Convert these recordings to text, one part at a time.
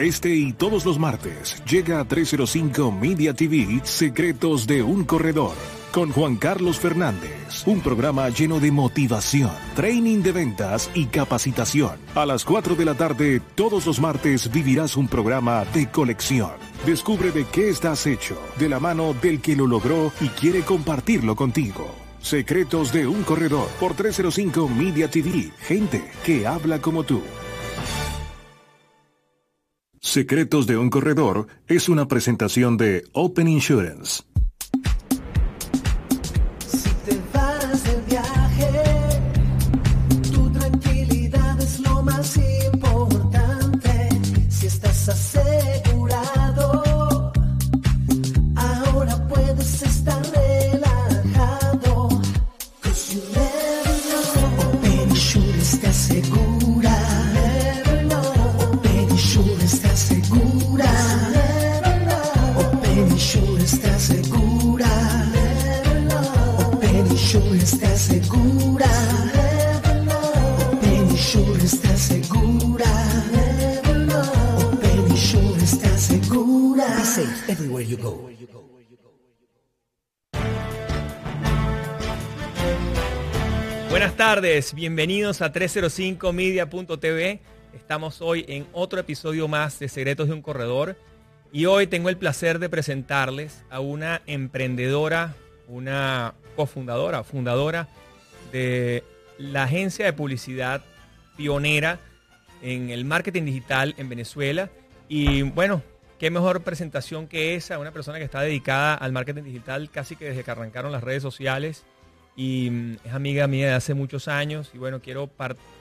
Este y todos los martes llega a 305 Media TV Secretos de un Corredor con Juan Carlos Fernández, un programa lleno de motivación, training de ventas y capacitación. A las 4 de la tarde, todos los martes vivirás un programa de colección. Descubre de qué estás hecho, de la mano del que lo logró y quiere compartirlo contigo. Secretos de un corredor por 305 Media TV, gente que habla como tú. Secretos de un corredor es una presentación de Open Insurance. Buenas tardes, bienvenidos a 305media.tv. Estamos hoy en otro episodio más de Secretos de un Corredor y hoy tengo el placer de presentarles a una emprendedora, una cofundadora, fundadora de la agencia de publicidad pionera en el marketing digital en Venezuela. Y bueno, qué mejor presentación que esa, una persona que está dedicada al marketing digital casi que desde que arrancaron las redes sociales y mm, es amiga mía de hace muchos años y bueno, quiero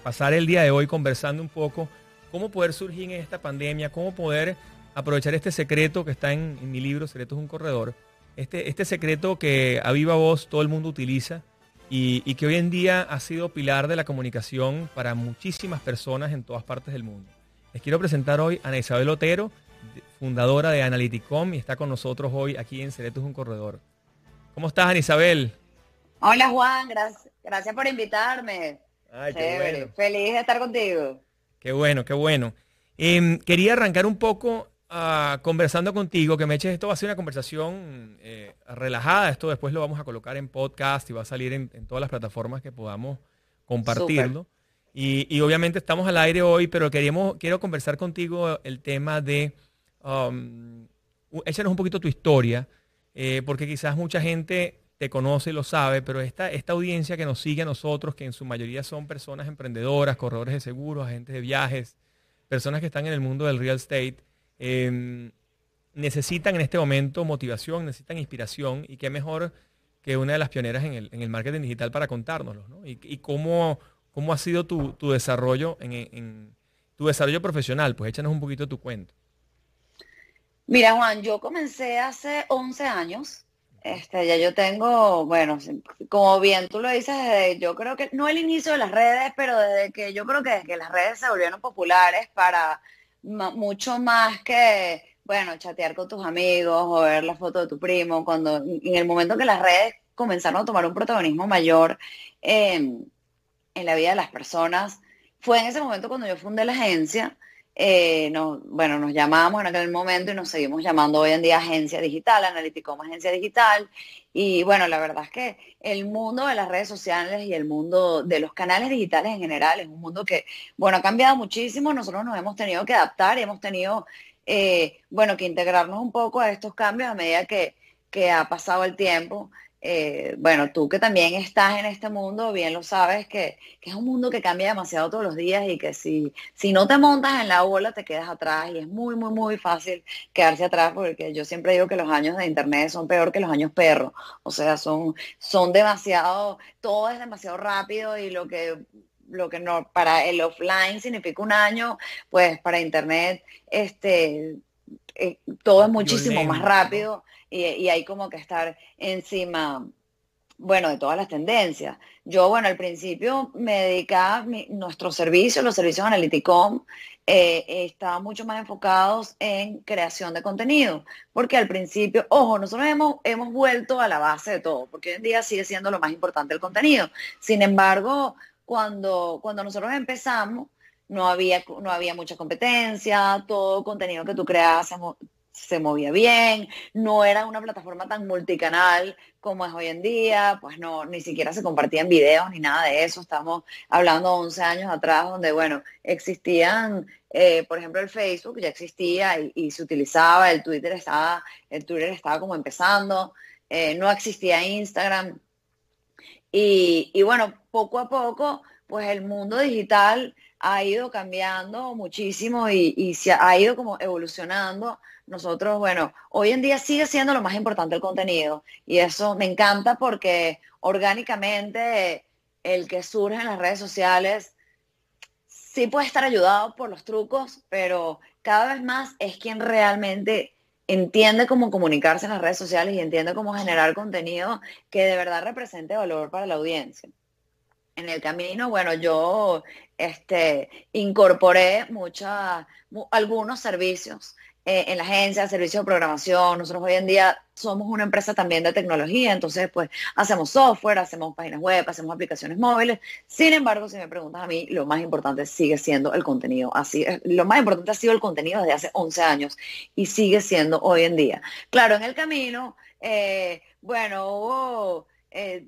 pasar el día de hoy conversando un poco cómo poder surgir en esta pandemia, cómo poder aprovechar este secreto que está en, mi libro, Secretos de un Corredor, este, este secreto que a viva voz todo el mundo utiliza y, y que hoy en día ha sido pilar de la comunicación para muchísimas personas en todas partes del mundo. Les quiero presentar hoy a Ana Isabel Otero, fundadora de Analyticom y está con nosotros hoy aquí en Ceretos Un Corredor. ¿Cómo estás, Ana Isabel? Hola, Juan. Gracias, gracias por invitarme. Ay, qué bueno. Feliz de estar contigo. Qué bueno, qué bueno. Em, quería arrancar un poco ah, conversando contigo, que me eches, esto va a ser una conversación eh, relajada, esto después lo vamos a colocar en podcast y va a salir en, todas las plataformas que podamos compartirlo. Y, obviamente estamos al aire hoy, pero queríamos, quiero conversar contigo el tema de um, échanos un poquito tu historia, eh, porque quizás mucha gente te conoce y lo sabe, pero esta, esta audiencia que nos sigue a nosotros, que en su mayoría son personas emprendedoras, corredores de seguros, agentes de viajes, personas que están en el mundo del real estate, em, necesitan en este momento motivación, necesitan inspiración y qué mejor que una de las pioneras en el, en el marketing digital para contárnoslo, ¿no? Y, y, cómo, cómo ha sido tu, tu desarrollo en, en, tu desarrollo profesional, pues échanos un poquito tu cuento. Mira, Juan, yo comencé hace 11 años. Este, ya yo tengo, bueno, como bien tú lo dices, desde, yo creo que no el inicio de las redes, pero desde que yo creo que desde que las redes se volvieron populares para mucho más que, bueno, chatear con tus amigos o ver la foto de tu primo, cuando en el momento que las redes comenzaron a tomar un protagonismo mayor en la vida de las personas, fue en ese momento cuando yo fundé la agencia eh, bueno, nos llamábamos en aquel momento y nos seguimos llamando hoy en día agencia digital, analítico agencia digital. Y bueno, la verdad es que el mundo de las redes sociales y el mundo de los canales digitales en general es un mundo que, bueno, ha cambiado muchísimo. Nosotros nos hemos tenido que adaptar y hemos tenido, eh, bueno, que integrarnos un poco a estos cambios a medida que, que ha pasado el tiempo. Eh, bueno, tú que también estás en este mundo, bien lo sabes, que, es un mundo que cambia demasiado todos los días y que si, si no te montas en la ola te quedas atrás y es muy, muy, muy fácil quedarse atrás porque yo siempre digo que los años de internet son peor que los años perros, o sea, son, son demasiado, todo es demasiado rápido y lo que lo que no para el offline significa un año, pues para internet este eh, todo es muchísimo más rápido y, hay como que estar encima, bueno, de todas las tendencias. Yo, bueno, al principio me dedicaba a nuestros servicios, los servicios Analyticom, eh, estaban mucho más enfocados en creación de contenido, porque al principio, ojo, nosotros hemos, hemos vuelto a la base de todo, porque hoy en día sigue siendo lo más importante el contenido. Sin embargo, cuando, cuando nosotros empezamos, no había, no había mucha competencia, todo contenido que tú creabas se movía bien, no era una plataforma tan multicanal como es hoy en día, pues no, ni siquiera se compartían videos ni nada de eso. Estamos hablando 11 años atrás donde, bueno, existían, eh, por ejemplo, el Facebook ya existía y, se utilizaba, el Twitter estaba, el Twitter estaba como empezando, eh, no existía Instagram. Y, y bueno, poco a poco, pues el mundo digital ha ido cambiando muchísimo y, se ha ido como evolucionando nosotros, bueno, hoy en día sigue siendo lo más importante el contenido y eso me encanta porque orgánicamente el que surge en las redes sociales sí puede estar ayudado por los trucos, pero cada vez más es quien realmente entiende cómo comunicarse en las redes sociales y entiende cómo generar contenido que de verdad represente valor para la audiencia. En el camino, bueno, yo este, incorporé muchas, algunos servicios eh, en la agencia, servicios de programación. Nosotros hoy en día somos una empresa también de tecnología, entonces pues hacemos software, hacemos páginas web, hacemos aplicaciones móviles. Sin embargo, si me preguntas a mí, lo más importante sigue siendo el contenido. Así, lo más importante ha sido el contenido desde hace 11 años y sigue siendo hoy en día. Claro, en el camino, eh, bueno, eh,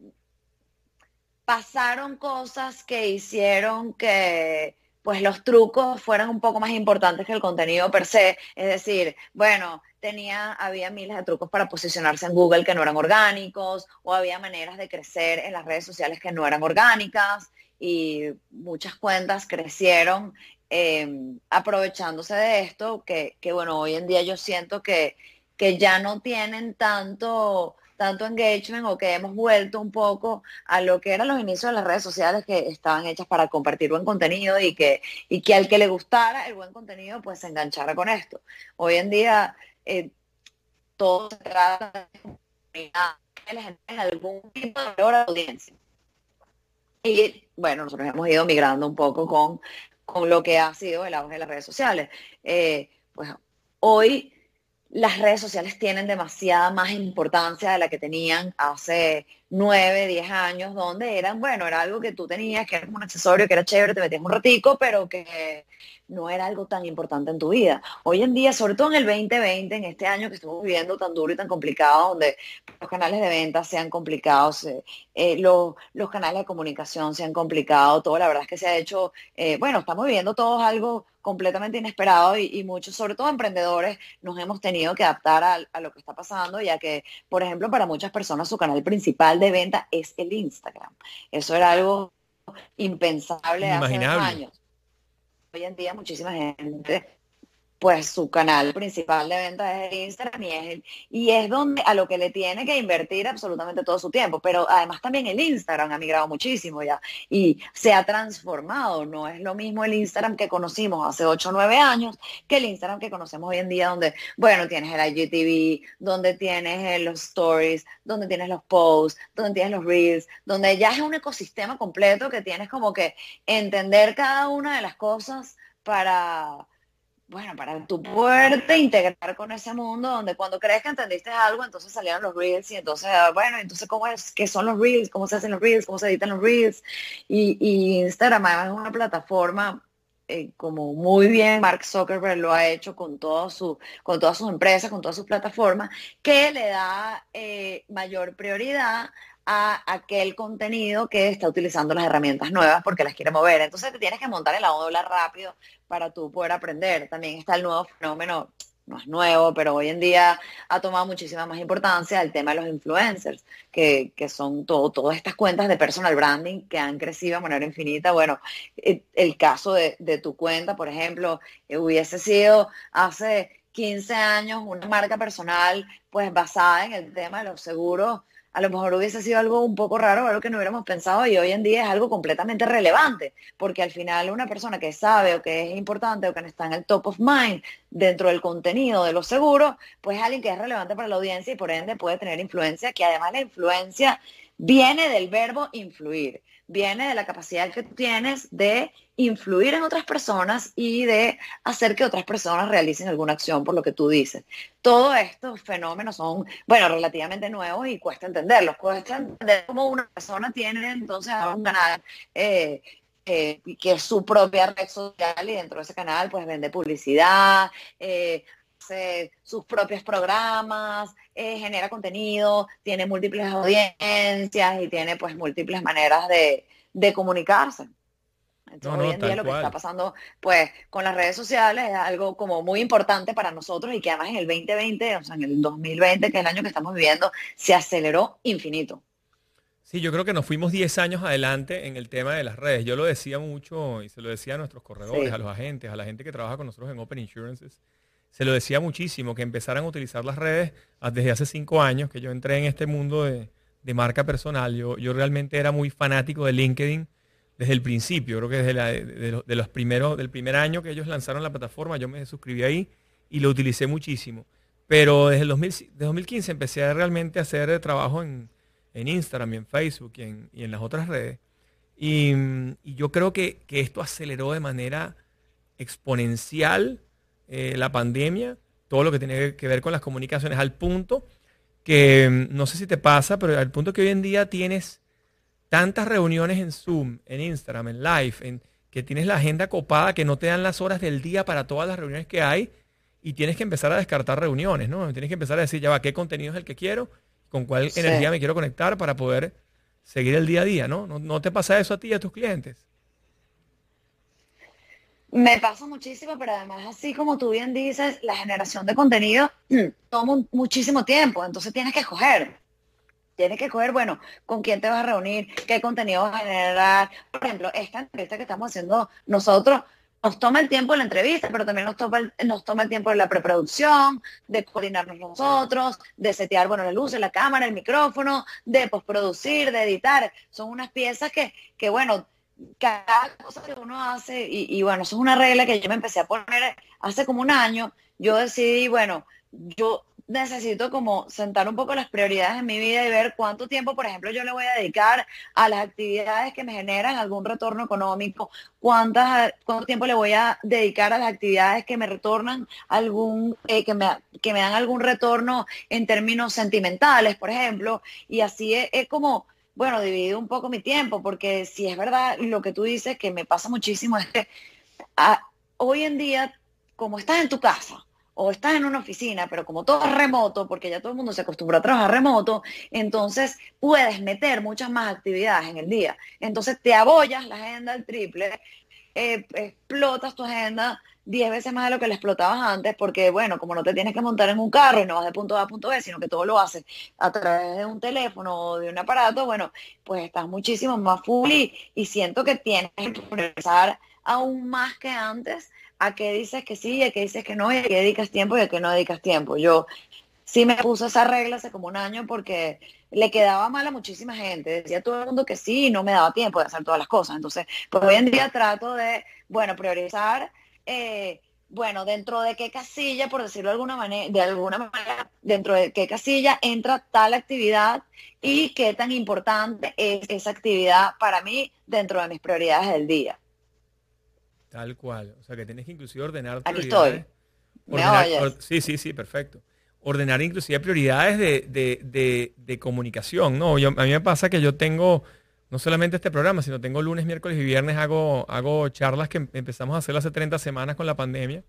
pasaron cosas que hicieron que pues los trucos fueran un poco más importantes que el contenido per se. Es decir, bueno, tenía, había miles de trucos para posicionarse en Google que no eran orgánicos, o había maneras de crecer en las redes sociales que no eran orgánicas, y muchas cuentas crecieron em, aprovechándose de esto, que, que, bueno, hoy en día yo siento que, que ya no tienen tanto tanto engagement o que hemos vuelto un poco a lo que eran los inicios de las redes sociales que estaban hechas para compartir buen contenido y que, y que al que le gustara el buen contenido pues se enganchara con esto. Hoy en día eh, todo se trata de en algún tipo de audiencia. Y bueno, nosotros hemos ido migrando un poco con, con lo que ha sido el auge de las redes sociales. Eh, pues hoy las redes sociales tienen demasiada más importancia de la que tenían hace nueve, diez años, donde eran, bueno, era algo que tú tenías, que era un accesorio, que era chévere, te metías un ratico, pero que no era algo tan importante en tu vida. Hoy en día, sobre todo en el 2020, en este año que estamos viviendo tan duro y tan complicado, donde los canales de venta se han eh, los, canales de comunicación se han complicado, todo, la verdad es que se ha hecho, eh, bueno, estamos viviendo todos algo completamente inesperado y, muchos, sobre todo emprendedores, nos hemos tenido que adaptar a, a, lo que está pasando, ya que, por ejemplo, para muchas personas su canal principal de venta es el Instagram. Eso era algo impensable hace años. Hoy en día muchísima gente pues su canal principal de venta es Instagram y es, y es donde a lo que le tiene que invertir absolutamente todo su tiempo. Pero además también el Instagram ha migrado muchísimo ya y se ha transformado. No es lo mismo el Instagram que conocimos hace 8 o 9 años que el Instagram que conocemos hoy en día donde, bueno, tienes el IGTV, donde tienes los stories, donde tienes los posts, donde tienes los reels, donde ya es un ecosistema completo que tienes como que entender cada una de las cosas para bueno, para tu poderte integrar con ese mundo donde cuando crees que entendiste algo, entonces salieron los reels y entonces, ah, bueno, entonces cómo es, qué son los reels, cómo se hacen los reels, cómo se editan los reels. Y, Instagram es una plataforma eh, como muy bien Mark Zuckerberg lo ha hecho con, todo su, con todas sus empresas, con todas sus plataformas, que le da eh, mayor prioridad a aquel contenido que está utilizando las herramientas nuevas porque las quiere mover. Entonces te tienes que montar en la rápido para tú poder aprender. También está el nuevo fenómeno, no es nuevo, pero hoy en día ha tomado muchísima más importancia el tema de los influencers, que, son todo, todas estas cuentas de personal branding que han crecido de manera infinita. Bueno, eh, el, caso de, de, tu cuenta, por ejemplo, eh, hubiese sido hace 15 años una marca personal pues basada en el tema de los seguros a lo mejor hubiese sido algo un poco raro, algo que no hubiéramos pensado y hoy en día es algo completamente relevante, porque al final una persona que sabe o que es importante o que está en el top of mind dentro del contenido de los seguros, pues es alguien que es relevante para la audiencia y por ende puede tener influencia, que además la influencia viene del verbo influir viene de la capacidad que tú tienes de influir en otras personas y de hacer que otras personas realicen alguna acción por lo que tú dices. Todos estos fenómenos son, bueno, relativamente nuevos y cuesta entenderlos. Cuesta entender cómo una persona tiene entonces un canal eh, que es su propia red social y dentro de ese canal pues vende publicidad, eh, hace sus propios programas, eh, genera contenido, tiene múltiples audiencias y tiene pues múltiples maneras de, de comunicarse. Entonces, hoy en día lo que está pasando, pues, con las redes sociales es algo como muy importante para nosotros y que además en el 2020, o sea, en el 2020, que es el año que estamos viviendo, se aceleró infinito. Sí, yo creo que nos fuimos 10 años adelante en el tema de las redes. Yo lo decía mucho y se lo decía a nuestros corredores, a los agentes, a la gente que trabaja con nosotros en Open Insurances. Se lo decía muchísimo, que empezaran a utilizar las redes desde hace cinco años que yo entré en este mundo de, marca personal. Yo, yo realmente era muy fanático de LinkedIn desde el principio. Creo que desde de, los, primeros, del primer año que ellos lanzaron la plataforma, yo me suscribí ahí y lo utilicé muchísimo. Pero desde el 2015 empecé a realmente a hacer trabajo en en Instagram y en Facebook y en, las otras redes. Y, yo creo que, esto aceleró de manera exponencial eh, la pandemia, todo lo que tiene que ver con las comunicaciones, al punto que, mm, no sé si te pasa, pero al punto que hoy en día tienes tantas reuniones en Zoom, en Instagram, en Live, en, que tienes la agenda copada, que no te dan las horas del día para todas las reuniones que hay y tienes que empezar a descartar reuniones, ¿no? Tienes que empezar a decir, ya va, ¿qué contenido es el que quiero? con cuál energía me quiero conectar para poder seguir el día a día, ¿no? ¿no? te pasa eso a ti y a tus clientes? Me pasa muchísimo, pero además, así como tú bien dices, la generación de contenido toma muchísimo tiempo, entonces tienes que escoger. Tienes que escoger, bueno, con quién te vas a reunir, qué contenido vas a generar. Por ejemplo, esta entrevista que estamos haciendo nosotros, nos toma el tiempo de la entrevista, pero también nos toma el, nos toma el tiempo de la preproducción, de coordinarnos nosotros, de setear, bueno, la luz, la cámara, el micrófono, de postproducir, de editar. Son unas piezas que, que bueno, cada cosa que uno hace, y, bueno, eso es una regla que yo me empecé a poner hace como un año, yo decidí, bueno, yo necesito como sentar un poco las prioridades en mi vida y ver cuánto tiempo, por ejemplo, yo le voy a dedicar a las actividades que me generan algún retorno económico, cuántas, cuánto tiempo le voy a dedicar a las actividades que me retornan algún, eh, que, me, que me dan algún retorno en términos sentimentales, por ejemplo, y así es, como, bueno, dividido un poco mi tiempo, porque si es verdad lo que tú dices, que me pasa muchísimo, es que ah, hoy en día, como estás en tu casa, o estás en una oficina, pero como todo es remoto, porque ya todo el mundo se acostumbra a trabajar remoto, entonces puedes meter muchas más actividades en el día. Entonces te abollas la agenda al triple, eh, explotas tu agenda 10 veces más de lo que le explotabas antes, porque bueno, como no te tienes que montar en un carro y no vas de punto A a punto B, sino que todo lo haces a través de un teléfono o de un aparato, bueno, pues estás muchísimo más full y, y siento que tienes que progresar aún más que antes a qué dices que sí, a qué dices que no, y a qué dedicas tiempo y a qué no dedicas tiempo. Yo sí me puse esa regla hace como un año porque le quedaba mal a muchísima gente. Decía todo el mundo que sí y no me daba tiempo de hacer todas las cosas. Entonces, pues hoy en día trato de, bueno, priorizar, eh, bueno, dentro de qué casilla, por decirlo de alguna manera, de alguna manera, dentro de qué casilla entra tal actividad y qué tan importante es esa actividad para mí dentro de mis prioridades del día. Tal cual. O sea, que tienes que inclusive ordenar Aquí prioridades. estoy. sí, sí, sí, perfecto. Ordenar inclusive prioridades de, comunicación, ¿no? Yo, a mí me pasa que yo tengo, no solamente este programa, sino tengo lunes, miércoles y viernes hago, hago charlas que empezamos a hacer hace 30 semanas con la pandemia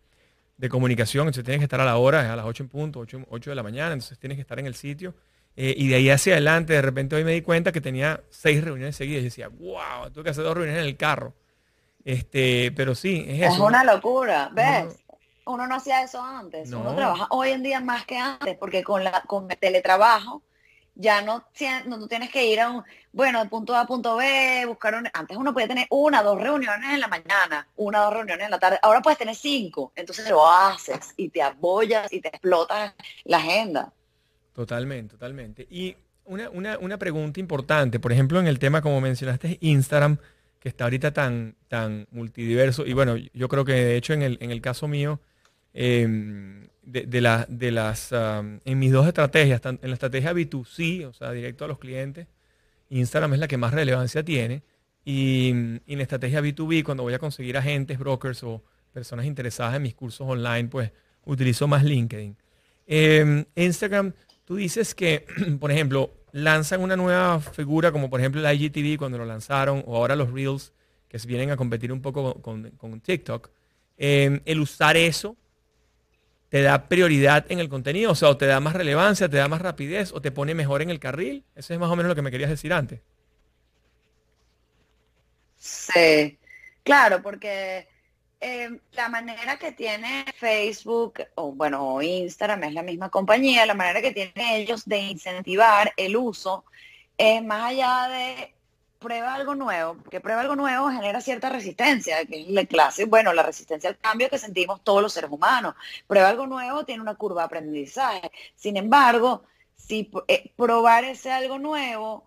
de comunicación. Entonces tienes que estar a la hora, a las 8 en punto, 8, de la mañana, entonces tienes que estar en el sitio. Eh, y de ahí hacia adelante, de repente hoy me di cuenta que tenía seis reuniones seguidas. Y decía, wow, tuve que hacer dos reuniones en el carro. Este, pero sí, es eso. Es una locura, ¿ves? Uno no hacía eso antes. Uno trabaja hoy en día más que antes, porque con la con el teletrabajo ya no, no, tienes que ir a un, bueno, de punto A a punto B, buscar un, antes uno podía tener una, dos reuniones en la mañana, una, dos reuniones en la tarde, ahora puedes tener cinco, entonces lo haces y te apoyas y te explotas la agenda. Totalmente, totalmente. Y una, una, una pregunta importante, por ejemplo, en el tema, como mencionaste, Instagram, que está ahorita tan, tan multidiverso. Y bueno, yo creo que de hecho en el, en el caso mío, em, de, de, las, en mis dos estrategias, en la estrategia B2C, o sea, directo a los clientes, Instagram es la que más relevancia tiene. Y, en la estrategia B2B, cuando voy a conseguir agentes, brokers o personas interesadas en mis cursos online, pues utilizo más LinkedIn. Em, Instagram, tú dices que, por ejemplo, lanzan una nueva figura, como por ejemplo el IGTV cuando lo lanzaron, o ahora los Reels, que vienen a competir un poco con, TikTok, em, el usar eso te da prioridad en el contenido, o sea, o te da más relevancia, te da más rapidez, o te pone mejor en el carril. Eso es más o menos lo que me querías decir antes. Sí, claro, porque em, la manera que tiene Facebook o bueno, Instagram es la misma compañía, la manera que tienen ellos de incentivar el uso es más allá de prueba algo nuevo, porque prueba algo nuevo genera cierta resistencia, que es la clase, bueno, la resistencia al cambio que sentimos todos los seres humanos. Prueba algo nuevo tiene una curva de aprendizaje. Sin embargo, si eh, probar ese algo nuevo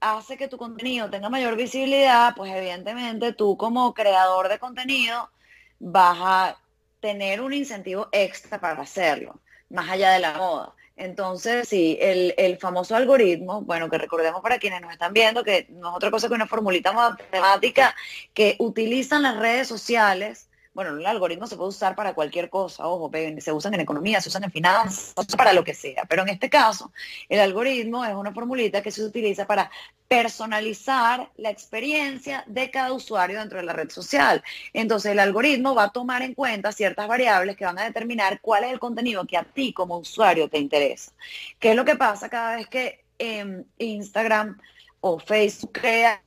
hace que tu contenido tenga mayor visibilidad, pues evidentemente tú como creador de contenido vas a tener un incentivo extra para hacerlo, más allá de la moda. Entonces, sí, el, el, famoso algoritmo, bueno, que recordemos para quienes nos están viendo, que no es otra cosa que una formulita matemática que utilizan las redes sociales bueno, el algoritmo se puede usar para cualquier cosa, ojo, se usan en economía, se usan en finanzas, para lo que sea, pero en este caso, el algoritmo es una formulita que se utiliza para personalizar la experiencia de cada usuario dentro de la red social. Entonces, el algoritmo va a tomar en cuenta ciertas variables que van a determinar cuál es el contenido que a ti como usuario te interesa. ¿Qué es lo que pasa cada vez que em, Instagram o Facebook crea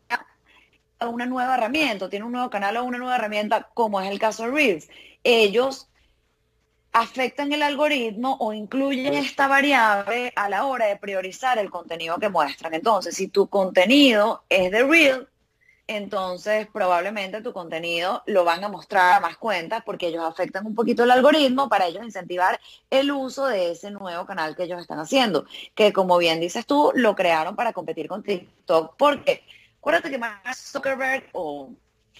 una nueva herramienta, tiene un nuevo canal o una nueva herramienta, como es el caso de Reels, ellos afectan el algoritmo o incluyen esta variable a la hora de priorizar el contenido que muestran. Entonces, si tu contenido es de Reel, entonces probablemente tu contenido lo van a mostrar a más cuentas porque ellos afectan un poquito el algoritmo para ellos incentivar el uso de ese nuevo canal que ellos están haciendo, que como bien dices tú, lo crearon para competir con TikTok. ¿Por qué? Acuérdate que Mark Zuckerberg o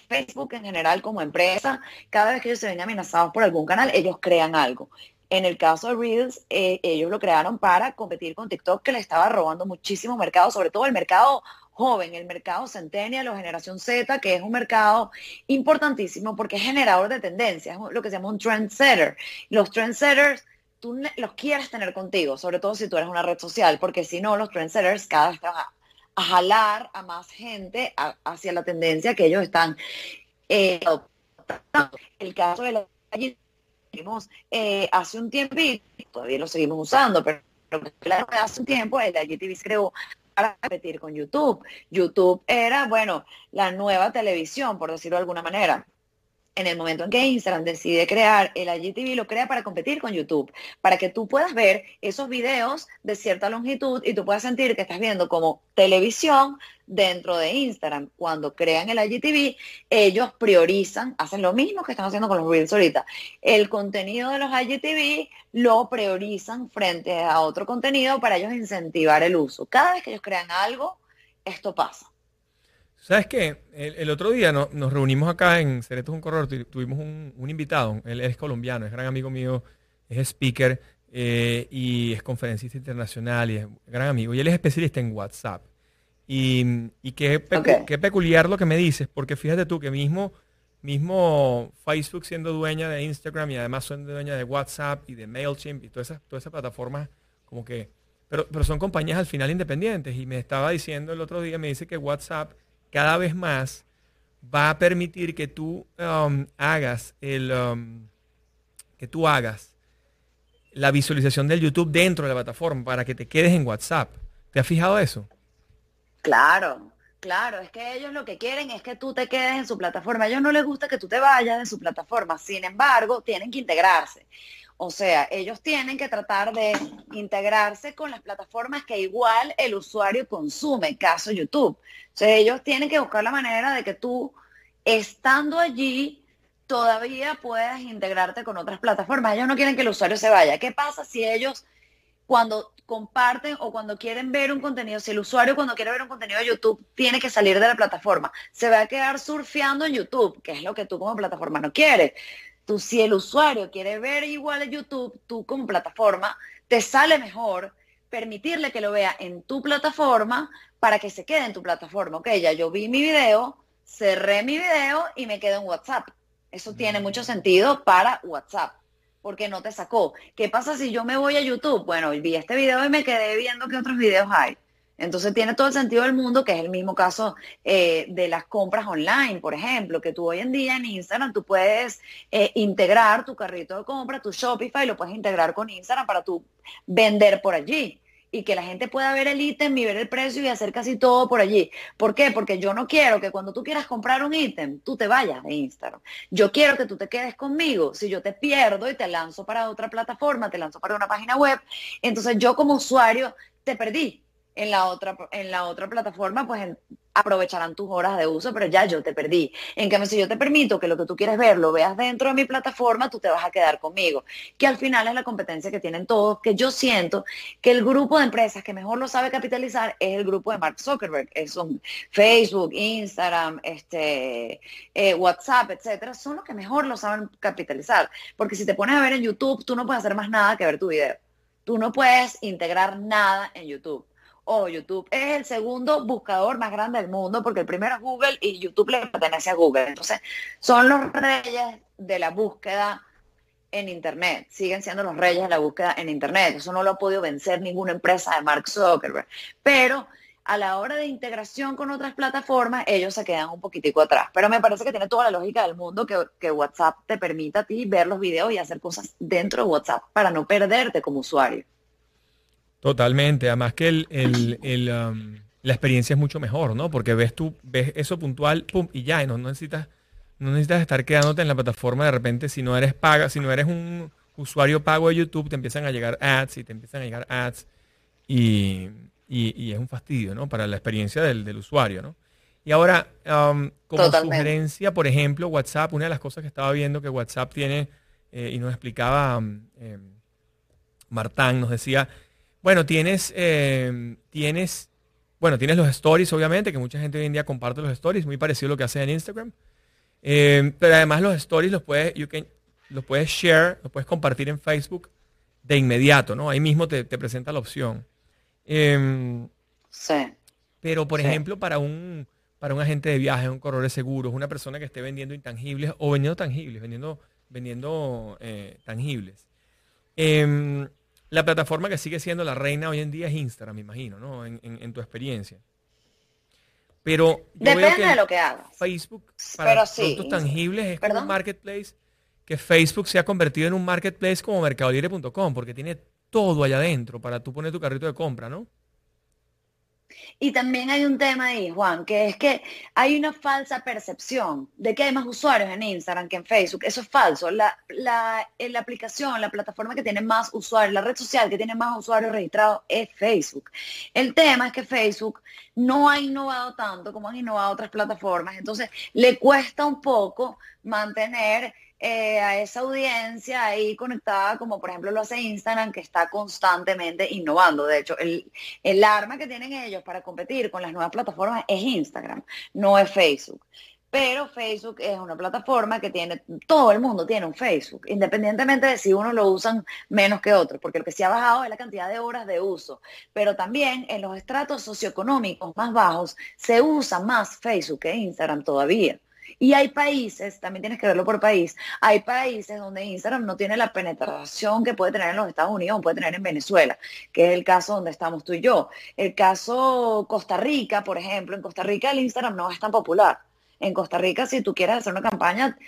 Facebook en general como empresa, cada vez que ellos se ven amenazados por algún canal, ellos crean algo. En el caso de Reels, eh, ellos lo crearon para competir con TikTok, que le estaba robando muchísimo mercado, sobre todo el mercado joven, el mercado centennial o generación Z, que es un mercado importantísimo porque es generador de tendencias, lo que se llama un trendsetter. Los trendsetters, tú los quieres tener contigo, sobre todo si tú eres una red social, porque si no, los trendsetters cada vez te van a a jalar a más gente hacia la tendencia que ellos están eh, El caso de la eh, hace un tiempo y todavía lo seguimos usando, pero hace un tiempo el IGTV se creó para competir con YouTube. YouTube era, bueno, la nueva televisión, por decirlo de alguna manera en el momento en que Instagram decide crear el IGTV, lo crea para competir con YouTube, para que tú puedas ver esos videos de cierta longitud y tú puedas sentir que estás viendo como televisión dentro de Instagram. Cuando crean el IGTV, ellos priorizan, hacen lo mismo que están haciendo con los Reels ahorita. El contenido de los IGTV lo priorizan frente a otro contenido para ellos incentivar el uso. Cada vez que ellos crean algo, esto pasa. ¿Sabes qué? El, otro día nos reunimos acá en Ceretos un Corredor, tuvimos un, invitado, él es colombiano, es gran amigo mío, es speaker eh, y es conferencista internacional y es gran amigo. Y él es especialista en WhatsApp. Y, qué, peculiar lo que me dices, porque fíjate tú que mismo, mismo Facebook siendo dueña de Instagram y además siendo dueña de WhatsApp y de MailChimp y todas esas, todas esas plataformas como que... Pero, pero son compañías al final independientes. Y me estaba diciendo el otro día, me dice que WhatsApp cada vez más va a permitir que tú um, hagas el um, que tú hagas la visualización del YouTube dentro de la plataforma para que te quedes en WhatsApp. ¿Te has fijado eso? Claro, claro, es que ellos lo que quieren es que tú te quedes en su plataforma. A ellos no les gusta que tú te vayas de su plataforma. Sin embargo, tienen que integrarse. O sea, ellos tienen que tratar de integrarse con las plataformas que igual el usuario consume, caso YouTube. O sea, ellos tienen que buscar la manera de que tú, estando allí, todavía puedas integrarte con otras plataformas. Ellos no quieren que el usuario se vaya. ¿Qué pasa si ellos cuando comparten o cuando quieren ver un contenido, si el usuario cuando quiere ver un contenido de YouTube tiene que salir de la plataforma, se va a quedar surfeando en YouTube, que es lo que tú como plataforma no quieres tú si el usuario quiere ver igual en YouTube, tú como plataforma, te sale mejor permitirle que lo vea en tu plataforma para que se quede en tu plataforma. Ok, ya yo vi mi video, cerré mi video y me quedo en WhatsApp. Eso tiene mucho sentido para WhatsApp, porque no te sacó. ¿Qué pasa si yo me voy a YouTube? Bueno, vi este video y me quedé viendo qué otros videos hay. Entonces tiene todo el sentido del mundo, que es el mismo caso eh, de las compras online, por ejemplo, que tú hoy en día en Instagram tú puedes eh, integrar tu carrito de compra, tu Shopify, lo puedes integrar con Instagram para tú vender por allí y que la gente pueda ver el ítem y ver el precio y hacer casi todo por allí. ¿Por qué? Porque yo no quiero que cuando tú quieras comprar un ítem, tú te vayas de Instagram. Yo quiero que tú te quedes conmigo. Si yo te pierdo y te lanzo para otra plataforma, te lanzo para una página web, entonces yo como usuario te perdí en la otra, en la otra plataforma, pues aprovecharán tus horas de uso, pero ya yo te perdí. En cambio, si yo te permito que lo que tú quieres ver lo veas dentro de mi plataforma, tú te vas a quedar conmigo. Que al final es la competencia que tienen todos, que yo siento que el grupo de empresas que mejor lo sabe capitalizar es el grupo de Mark Zuckerberg. Son Facebook, Instagram, este, eh, WhatsApp, etcétera, son los que mejor lo saben capitalizar. Porque si te pones a ver en YouTube, tú no puedes hacer más nada que ver tu video. Tú no puedes integrar nada en YouTube o YouTube es el segundo buscador más grande del mundo porque el primero es Google y YouTube le pertenece a Google. Entonces, son los reyes de la búsqueda en Internet. Siguen siendo los reyes de la búsqueda en Internet. Eso no lo ha podido vencer ninguna empresa de Mark Zuckerberg. Pero a la hora de integración con otras plataformas, ellos se quedan un poquitico atrás. Pero me parece que tiene toda la lógica del mundo que, WhatsApp te permita a ti ver los videos y hacer cosas dentro de WhatsApp para no perderte como usuario. Totalmente, además que el, um, la experiencia es mucho mejor, ¿no? Porque ves tú, ves eso puntual, pum, y ya, y no, necesitas, no necesitas estar quedándote en la plataforma de repente, si no eres paga, si no eres un usuario pago de YouTube, te empiezan a llegar ads y te empiezan a llegar ads y, es un fastidio, ¿no? Para la experiencia del, usuario, ¿no? Y ahora, um, como sugerencia, por ejemplo, WhatsApp, una de las cosas que estaba viendo que WhatsApp tiene, eh, y nos explicaba um, eh, Martán, nos decía, bueno, tienes, eh, tienes, bueno, tienes los stories, obviamente, que mucha gente hoy en día comparte los stories, muy parecido a lo que hace en Instagram. Eh, pero además los stories los puedes, los puedes share, los puedes compartir en Facebook de inmediato, ¿no? Ahí mismo te, presenta la opción. Em, sí. Pero, por ejemplo, para un, para un agente de viajes, un corredor de seguros, una persona que esté vendiendo intangibles o vendiendo tangibles, vendiendo, vendiendo eh, tangibles. La plataforma que sigue siendo la reina hoy en día es Instagram, me imagino, ¿no? En, tu experiencia. Pero depende de lo que hagas. Facebook para productos tangibles es como un marketplace que Facebook se ha convertido en un marketplace como mercadolibre.com porque tiene todo allá adentro para tú poner tu carrito de compra, ¿no? Y también hay un tema ahí, Juan, que es que hay una falsa percepción de que hay más usuarios en Instagram que en Facebook. Eso es falso. La, la, la aplicación, la plataforma que tiene más usuarios, la red social que tiene más usuarios registrados es Facebook. El tema es que Facebook no ha innovado tanto como han innovado otras plataformas. Entonces, le cuesta un poco mantener eh, a esa audiencia ahí conectada, como por ejemplo lo hace Instagram, que está constantemente innovando. De hecho, el, el arma que tienen ellos para competir con las nuevas plataformas es Instagram, no es Facebook. Pero Facebook es una plataforma que tiene, todo el mundo tiene un Facebook, independientemente de si uno lo usan menos que otro, porque lo que se ha bajado es la cantidad de horas de uso. Pero también en los estratos socioeconómicos más bajos se usa más Facebook que Instagram todavía. Y hay países, también tienes que verlo por país, hay países donde Instagram no tiene la penetración que puede tener en los Estados Unidos o puede tener en Venezuela, que es el caso donde estamos tú y yo. El caso Costa Rica, por ejemplo, en Costa Rica el Instagram no es tan popular. En Costa Rica, si tú quieres hacer una campaña,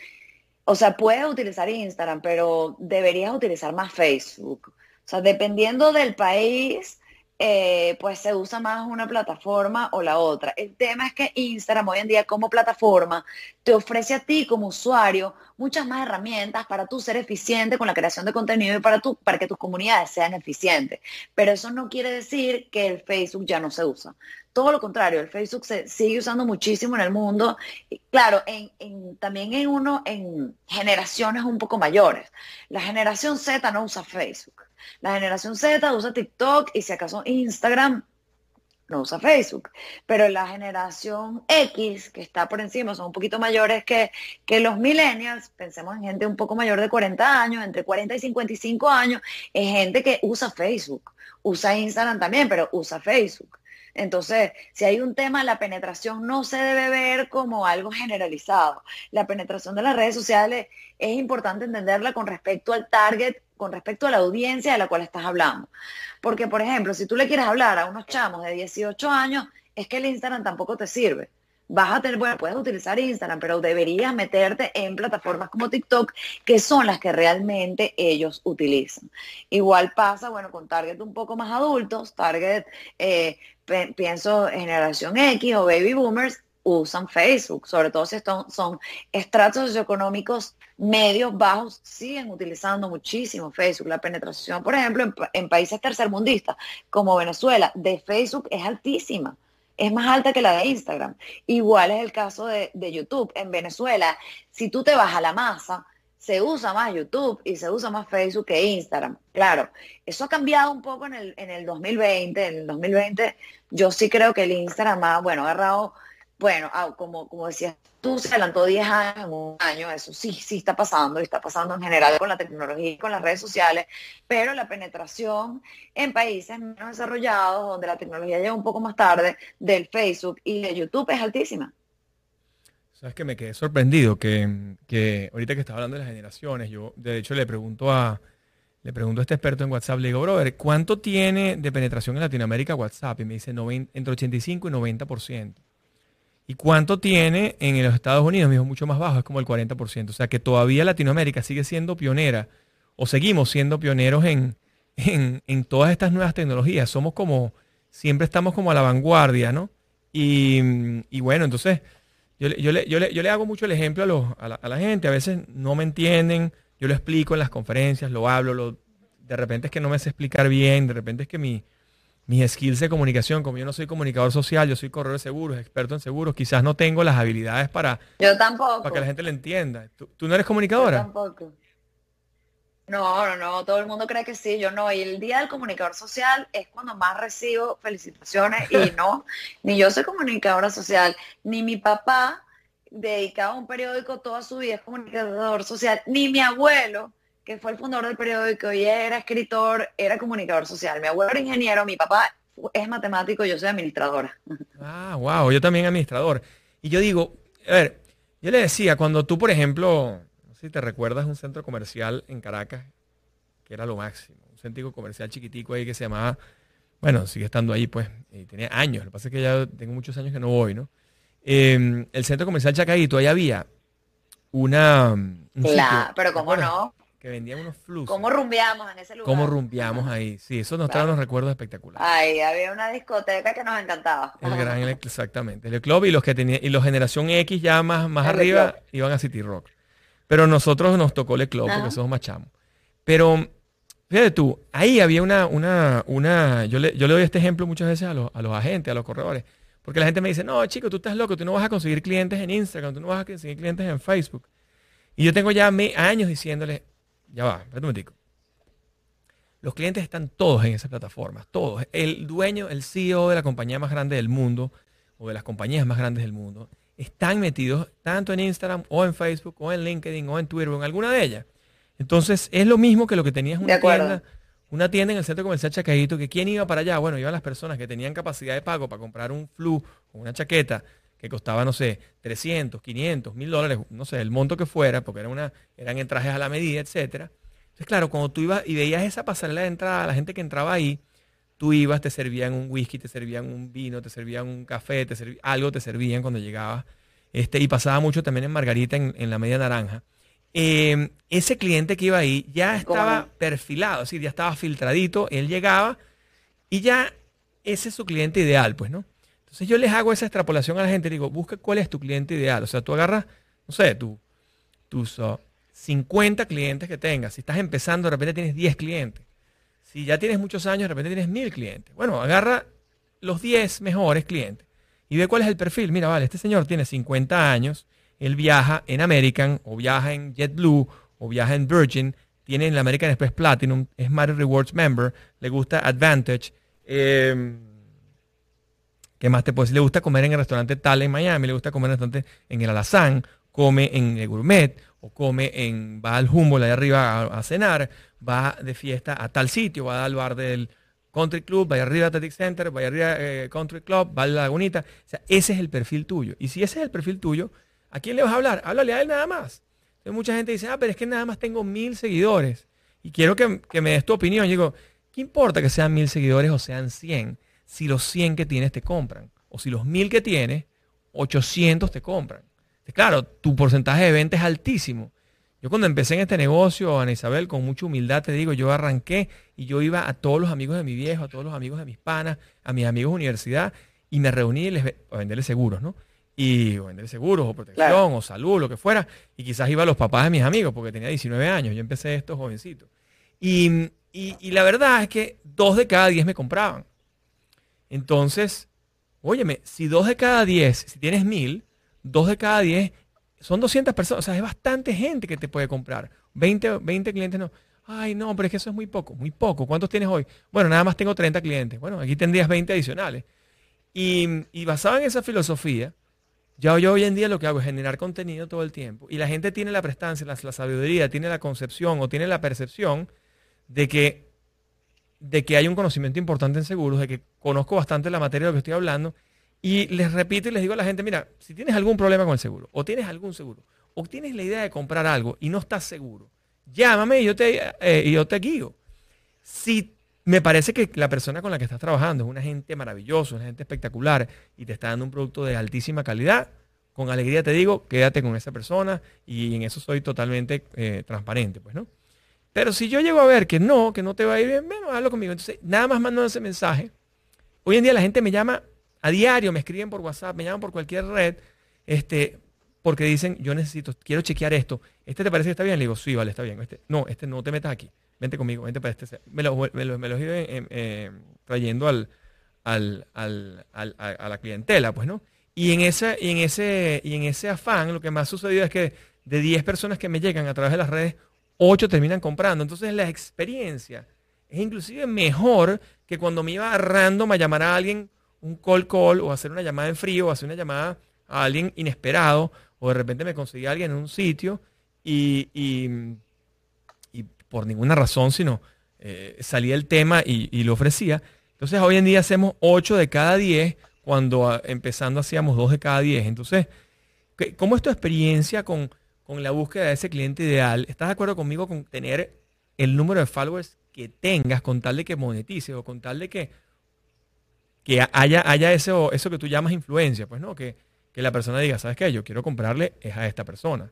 o sea, puedes utilizar Instagram, pero deberías utilizar más Facebook. O sea, dependiendo del país, eh, pues se usa más una plataforma o la otra. El tema es que Instagram hoy en día como plataforma te ofrece a ti como usuario muchas más herramientas para tú ser eficiente con la creación de contenido y para, para que tus comunidades sean eficientes. Pero eso no quiere decir que el Facebook ya no se usa. Todo lo contrario, el Facebook se sigue usando muchísimo en el mundo. claro, también en uno, en generaciones un poco mayores. La generación Z no usa Facebook la generación Z usa TikTok y si acaso Instagram no usa Facebook. Pero la generación X, que está por encima, son un poquito mayores que, que los millennials, pensemos en gente un poco mayor de 40 años, entre 40 y 55 años, es gente que usa Facebook. Usa Instagram también, pero usa Facebook. Entonces, si hay un tema, la penetración no se debe ver como algo generalizado. La penetración de las redes sociales es importante entenderla con respecto al target con respecto a la audiencia de la cual estás hablando. Porque, por ejemplo, si tú le quieres hablar a unos chamos de 18 años, es que el Instagram tampoco te sirve vas a tener, bueno, puedes utilizar Instagram, pero deberías meterte en plataformas como TikTok, que son las que realmente ellos utilizan. Igual pasa, bueno, con target un poco más adultos, target, eh, pienso generación X o baby boomers, usan Facebook, sobre todo si son estratos socioeconómicos medios, bajos, siguen utilizando muchísimo Facebook. La penetración, por ejemplo, en, en países tercermundistas como Venezuela, de Facebook es altísima es más alta que la de Instagram. Igual es el caso de, YouTube. En Venezuela, si tú te vas a la masa, se usa más YouTube y se usa más Facebook que Instagram. Claro, eso ha cambiado un poco en el, en el 2020. En el 2020 yo sí creo que el Instagram ha, bueno, ha agarrado bueno, ah, como, decías tú, se adelantó 10 años en un año, eso sí, sí está pasando, y está pasando en general con la tecnología y con las redes sociales, pero la penetración en países menos desarrollados, donde la tecnología llega un poco más tarde, del Facebook y de YouTube es altísima. Sabes que me quedé sorprendido que, que ahorita que estás hablando de las generaciones, yo de hecho le pregunto a, le pregunto a este experto en WhatsApp, le digo, brother, ¿cuánto tiene de penetración en Latinoamérica WhatsApp? Y me dice entre 85 y 90%. ¿Y cuánto tiene en los Estados Unidos? Me dijo mucho más bajo, es como el 40%. O sea que todavía Latinoamérica sigue siendo pionera o seguimos siendo pioneros en, en, todas estas nuevas tecnologías. Somos como, siempre estamos como a la vanguardia, ¿no? Y, bueno, entonces yo, yo, le, yo, le, hago mucho el ejemplo a, a, la, gente. A veces no me entienden, yo lo explico en las conferencias, lo hablo, lo, de repente es que no me sé explicar bien, de repente es que mi, mis skills de comunicación, como yo no soy comunicador social, yo soy corredor de seguros, experto en seguros, quizás no tengo las habilidades para, yo tampoco. para que la gente le entienda. ¿Tú, no eres comunicadora? Yo tampoco. No, no, no, todo el mundo cree que sí, yo no. Y el día del comunicador social es cuando más recibo felicitaciones y no, ni yo soy comunicadora social, ni mi papá, dedicado a un periódico toda su vida es comunicador social, ni mi abuelo, que fue el fundador del periódico y era escritor, era comunicador social. Mi abuelo era ingeniero, mi papá es matemático, yo soy administradora. Ah, wow, yo también administrador. Y yo digo, a ver, yo le decía, cuando tú, por ejemplo, no sé si te recuerdas un centro comercial en Caracas, que era lo máximo, un centro comercial chiquitico ahí que se llamaba, bueno, sigue estando ahí, pues, y tenía años, lo que pasa es que ya tengo muchos años que no voy, ¿no? Em, el centro comercial Chacaito, ahí había una... Claro, pero cómo no que vendían unos flujos. ¿Cómo rumbeamos en ese lugar? ¿Cómo rumbeamos ahí? Sí, eso nos trae unos recuerdos espectaculares. Ahí había una discoteca que nos encantaba. El gran, exactamente. El club y los que tenían, y los generación X ya más, más arriba iban a City Rock. Pero nosotros nos tocó el club porque somos machamos. Pero, fíjate tú, ahí había una, una, una, yo le, yo le doy este ejemplo muchas veces a los, a los agentes, a los corredores. Porque la gente me dice, no, chico, tú estás loco, tú no vas a conseguir clientes en Instagram, tú no vas a conseguir clientes en Facebook. Y yo tengo ya años diciéndole, ya va, un Los clientes están todos en esas plataformas, todos. El dueño, el CEO de la compañía más grande del mundo, o de las compañías más grandes del mundo, están metidos tanto en Instagram o en Facebook o en LinkedIn o en Twitter o en alguna de ellas. Entonces es lo mismo que lo que tenías una tienda, una tienda en el centro comercial Chacaíto, que quién iba para allá, bueno, iban las personas que tenían capacidad de pago para comprar un flu o una chaqueta que costaba, no sé, 300, 500, 1000 dólares, no sé, el monto que fuera, porque era una, eran en trajes a la medida, etcétera. Entonces, claro, cuando tú ibas y veías esa pasarela de entrada, la gente que entraba ahí, tú ibas, te servían un whisky, te servían un vino, te servían un café, te algo te servían cuando llegabas. Este, y pasaba mucho también en Margarita, en, la media naranja. Em, ese cliente que iba ahí ya estaba perfilado, es ya estaba filtradito, él llegaba y ya ese es su cliente ideal, pues, ¿no? Entonces yo les hago esa extrapolación a la gente, digo, busca cuál es tu cliente ideal. O sea, tú agarras, no sé, tú, tus 50 clientes que tengas. Si estás empezando, de repente tienes 10 clientes. Si ya tienes muchos años, de repente tienes 1000 clientes. Bueno, agarra los 10 mejores clientes y ve cuál es el perfil. Mira, vale, este señor tiene 50 años, él viaja en American o viaja en JetBlue o viaja en Virgin, tiene el American Express Platinum, es Matter Rewards member, le gusta Advantage. Eh, ¿Qué más te puedo decir? Le gusta comer en el restaurante tal en Miami, le gusta comer en el restaurante en el Alazán, come en el Gourmet, o come en, va al Humboldt allá arriba a, cenar, va de fiesta a tal sitio, va al bar del Country Club, va arriba a Athletic Center, va arriba eh, Country Club, va a la Lagunita. O sea, ese es el perfil tuyo. Y si ese es el perfil tuyo, ¿a quién le vas a hablar? Háblale a él nada más. Entonces, mucha gente dice, ah, pero es que nada más tengo mil seguidores. y quiero que, que me des tu opinión. Yo digo, ¿qué importa que sean mil seguidores o sean 100 si los 100 que tienes te compran? O si los mil que tienes, 800 te compran. Claro, tu porcentaje de venta es altísimo. Yo cuando empecé en este negocio, Ana Isabel, con mucha humildad te digo, yo arranqué y yo iba a todos los amigos de mi viejo, a todos los amigos de mis panas, a mis amigos de universidad y me reuní y les, a venderles seguros, ¿no? Y venderles seguros o protección o salud, lo que fuera. Y quizás iba a los papás de mis amigos porque tenía 19 años. Yo empecé esto jovencito. Y, y la verdad es que dos de cada diez me compraban. Entonces, óyeme, si dos de cada diez, si tienes mil, dos de cada diez son 200 personas, o sea, es bastante gente que te puede comprar. 20, 20 clientes no. Ay, no, pero es que eso es muy poco, muy poco. ¿Cuántos tienes hoy? Bueno, nada más tengo 30 clientes. Bueno, aquí tendrías 20 adicionales. Y, y basado en esa filosofía, ya yo hoy en día lo que hago es generar contenido todo el tiempo. Y la gente tiene la prestancia, la, la sabiduría, tiene la concepción o tiene la percepción de que, de que hay un conocimiento importante en seguros, de que conozco bastante la materia de lo que estoy hablando y les repito y les digo a la gente, mira, si tienes algún problema con el seguro, o tienes algún seguro, o tienes la idea de comprar algo y no estás seguro, llámame y yo te, eh, yo te guío. Si me parece que la persona con la que estás trabajando es una gente maravillosa, una gente espectacular y te está dando un producto de altísima calidad, con alegría te digo, quédate con esa persona y en eso soy totalmente eh, transparente, pues, ¿no? Pero si yo llego a ver que no, que no te va a ir bien, bueno, hazlo conmigo. Entonces, nada más mando ese mensaje. Hoy en día la gente me llama a diario me escriben por WhatsApp, me llaman por cualquier red, este, porque dicen, yo necesito, quiero chequear esto. ¿Este te parece que está bien? Le digo, sí, vale, está bien. Este, no, este no te metas aquí. Vente conmigo, vente para este. Me lo, me lo, me em, em, trayendo al, al, al, a la clientela, pues, ¿no? Y en, ese, y, en ese, y en ese afán, lo que más ha sucedido es que de 10 personas que me llegan a través de las redes, 8 terminan comprando. Entonces la experiencia es inclusive mejor que cuando me iba a random a llamar a alguien un call call o hacer una llamada en frío o hacer una llamada a alguien inesperado o de repente me conseguí a alguien en un sitio y, y, por ninguna razón, sino eh, salía el tema y, lo ofrecía. Entonces hoy en día hacemos 8 de cada 10 cuando ah, empezando hacíamos 2 de cada 10. Entonces, ¿cómo es tu experiencia con, con la búsqueda de ese cliente ideal? ¿Estás de acuerdo conmigo con tener el número de followers que tengas con tal de que monetice o con tal de que que haya, haya eso, eso que tú llamas influencia, pues no, que, que la persona diga, ¿sabes qué? Yo quiero comprarle es a esta persona.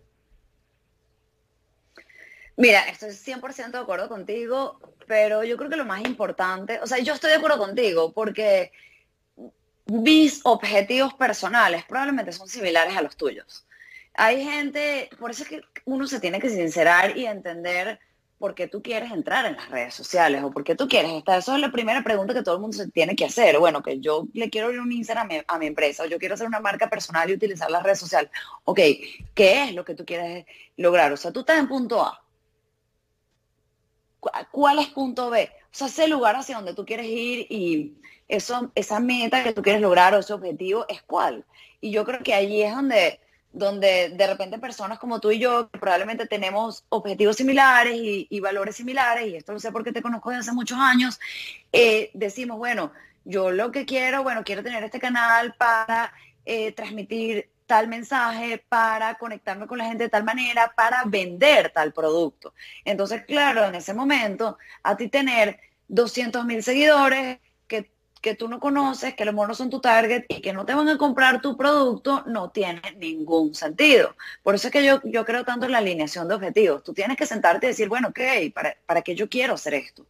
Mira, estoy 100% de acuerdo contigo, pero yo creo que lo más importante, o sea, yo estoy de acuerdo contigo porque mis objetivos personales probablemente son similares a los tuyos. Hay gente, por eso es que uno se tiene que sincerar y entender por qué tú quieres entrar en las redes sociales o por qué tú quieres estar. Eso es la primera pregunta que todo el mundo se tiene que hacer. Bueno, que yo le quiero abrir un Instagram a mi, empresa o yo quiero hacer una marca personal y utilizar las redes sociales. Ok, ¿qué es lo que tú quieres lograr? O sea, tú estás en punto A. ¿Cuál es punto B? O sea, ese lugar hacia donde tú quieres ir y eso, esa meta que tú quieres lograr o ese objetivo es cuál. Y yo creo que allí es donde donde de repente personas como tú y yo, que probablemente tenemos objetivos similares y, valores similares, y esto lo sé porque te conozco desde hace muchos años, eh, decimos, bueno, yo lo que quiero, bueno, quiero tener este canal para eh, transmitir tal mensaje, para conectarme con la gente de tal manera, para vender tal producto. Entonces, claro, en ese momento, a ti tener 200 mil seguidores, que tú no conoces, que a lo mejor no son tu target y que no te van a comprar tu producto, no tiene ningún sentido. Por eso es que yo, yo creo tanto en la alineación de objetivos. Tú tienes que sentarte y decir, bueno, ok, ¿para, para qué yo quiero hacer esto?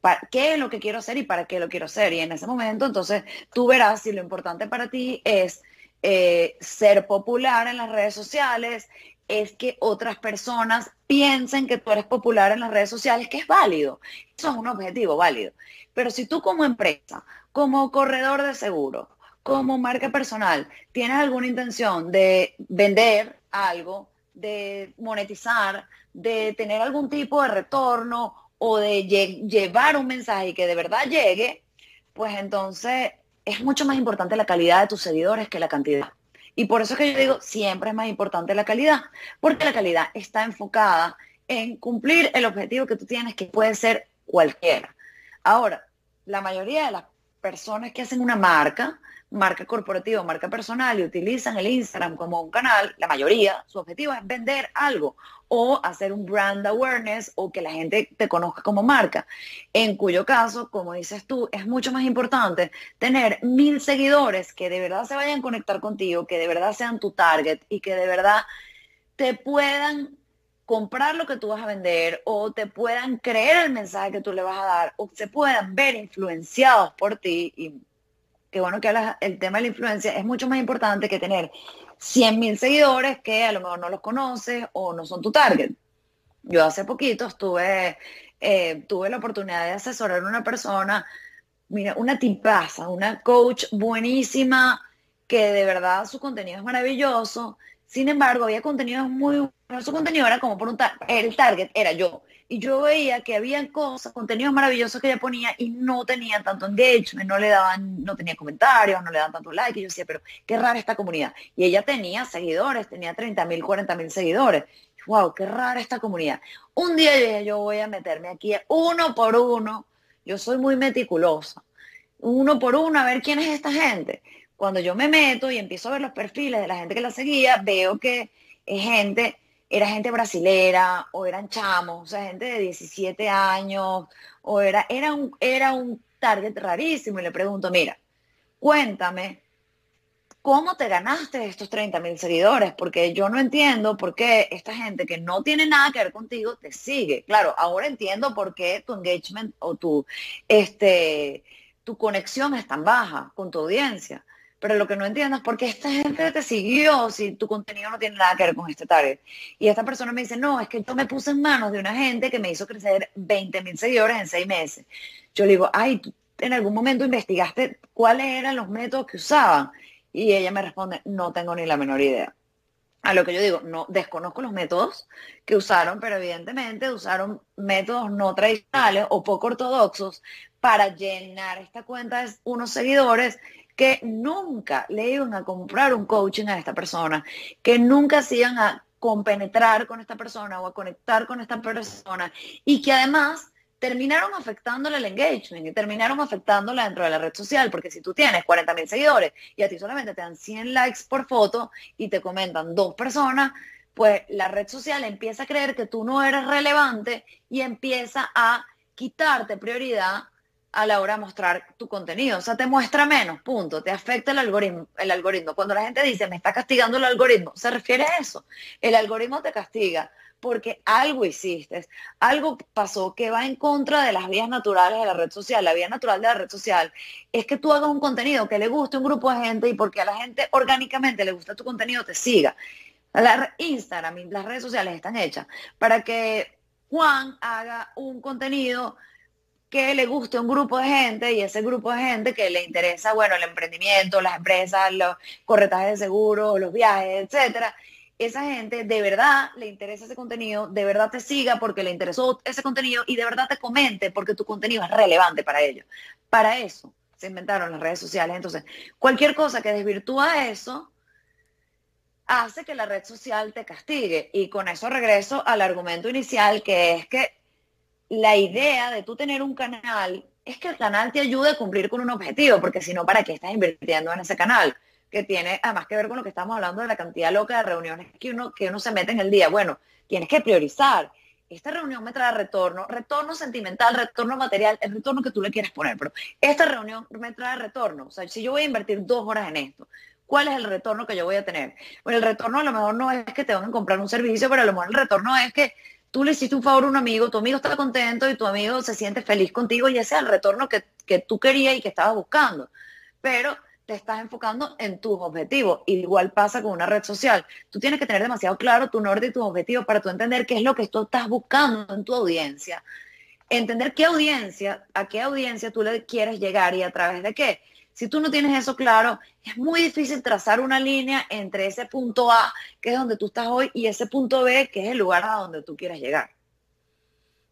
¿Para, ¿Qué es lo que quiero hacer y para qué lo quiero hacer? Y en ese momento, entonces, tú verás si lo importante para ti es eh, ser popular en las redes sociales, es que otras personas piensen que tú eres popular en las redes sociales, que es válido. Eso es un objetivo válido. Pero si tú como empresa como corredor de seguro, como marca personal, tienes alguna intención de vender algo, de monetizar, de tener algún tipo de retorno o de llevar un mensaje que de verdad llegue, pues entonces es mucho más importante la calidad de tus seguidores que la cantidad. Y por eso es que yo digo, siempre es más importante la calidad, porque la calidad está enfocada en cumplir el objetivo que tú tienes, que puede ser cualquiera. Ahora, la mayoría de las personas que hacen una marca, marca corporativa, marca personal y utilizan el Instagram como un canal, la mayoría, su objetivo es vender algo o hacer un brand awareness o que la gente te conozca como marca. En cuyo caso, como dices tú, es mucho más importante tener mil seguidores que de verdad se vayan a conectar contigo, que de verdad sean tu target y que de verdad te puedan comprar lo que tú vas a vender o te puedan creer el mensaje que tú le vas a dar o se puedan ver influenciados por ti y que bueno que hablas el tema de la influencia, es mucho más importante que tener 100 mil seguidores que a lo mejor no los conoces o no son tu target. Yo hace poquito estuve, eh, tuve la oportunidad de asesorar a una persona, mira, una tipaza, una coach buenísima, que de verdad su contenido es maravilloso. Sin embargo, había contenido muy, su contenido era como por un, el target era yo y yo veía que había cosas, contenidos maravillosos que ella ponía y no tenía tanto engagement, no le daban, no tenía comentarios, no le daban tanto like, y yo decía, pero qué rara esta comunidad. Y ella tenía seguidores, tenía 30 mil, 40 mil seguidores. Wow, qué rara esta comunidad. Un día yo dije, yo voy a meterme aquí uno por uno. Yo soy muy meticulosa. Uno por uno a ver quién es esta gente. Cuando yo me meto y empiezo a ver los perfiles de la gente que la seguía, veo que es gente era gente brasilera o eran chamos, o sea, gente de 17 años, o era, era, un, era un target rarísimo. Y le pregunto, mira, cuéntame, ¿cómo te ganaste estos 30 mil seguidores? Porque yo no entiendo por qué esta gente que no tiene nada que ver contigo te sigue. Claro, ahora entiendo por qué tu engagement o tu, este, tu conexión es tan baja con tu audiencia. Pero lo que no entiendo es por qué esta gente te siguió si tu contenido no tiene nada que ver con este target. Y esta persona me dice, no, es que yo me puse en manos de una gente que me hizo crecer 20 mil seguidores en seis meses. Yo le digo, ay, ¿tú en algún momento investigaste cuáles eran los métodos que usaban? Y ella me responde, no tengo ni la menor idea. A lo que yo digo, no desconozco los métodos que usaron, pero evidentemente usaron métodos no tradicionales o poco ortodoxos para llenar esta cuenta de unos seguidores que nunca le iban a comprar un coaching a esta persona, que nunca se iban a compenetrar con esta persona o a conectar con esta persona y que además terminaron afectándole el engagement y terminaron afectándola dentro de la red social, porque si tú tienes 40 mil seguidores y a ti solamente te dan 100 likes por foto y te comentan dos personas, pues la red social empieza a creer que tú no eres relevante y empieza a quitarte prioridad a la hora de mostrar tu contenido. O sea, te muestra menos, punto. Te afecta el algoritmo. El algoritmo. Cuando la gente dice, me está castigando el algoritmo, se refiere a eso. El algoritmo te castiga porque algo hiciste, algo pasó que va en contra de las vías naturales de la red social. La vía natural de la red social es que tú hagas un contenido que le guste a un grupo de gente y porque a la gente orgánicamente le gusta tu contenido, te siga. La Instagram las redes sociales están hechas para que Juan haga un contenido que le guste un grupo de gente y ese grupo de gente que le interesa, bueno, el emprendimiento, las empresas, los corretajes de seguro, los viajes, etcétera. Esa gente de verdad le interesa ese contenido, de verdad te siga porque le interesó ese contenido y de verdad te comente porque tu contenido es relevante para ellos. Para eso se inventaron las redes sociales. Entonces, cualquier cosa que desvirtúa eso, hace que la red social te castigue. Y con eso regreso al argumento inicial, que es que la idea de tú tener un canal es que el canal te ayude a cumplir con un objetivo, porque si no, ¿para qué estás invirtiendo en ese canal? Que tiene además que ver con lo que estamos hablando de la cantidad loca de reuniones que uno, que uno se mete en el día. Bueno, tienes que priorizar. Esta reunión me trae retorno, retorno sentimental, retorno material, el retorno que tú le quieras poner, pero esta reunión me trae retorno. O sea, si yo voy a invertir dos horas en esto, ¿cuál es el retorno que yo voy a tener? Bueno, el retorno a lo mejor no es que te van a comprar un servicio, pero a lo mejor el retorno es que tú le hiciste un favor a un amigo, tu amigo está contento y tu amigo se siente feliz contigo y ese es el retorno que, tú querías y que estabas buscando. Pero te estás enfocando en tus objetivos. Igual pasa con una red social. Tú tienes que tener demasiado claro tu norte y tus objetivos para tú entender qué es lo que tú estás buscando en tu audiencia. Entender qué audiencia, a qué audiencia tú le quieres llegar y a través de qué. Si tú no tienes eso claro, es muy difícil trazar una línea entre ese punto A, que es donde tú estás hoy, y ese punto B, que es el lugar a donde tú quieres llegar.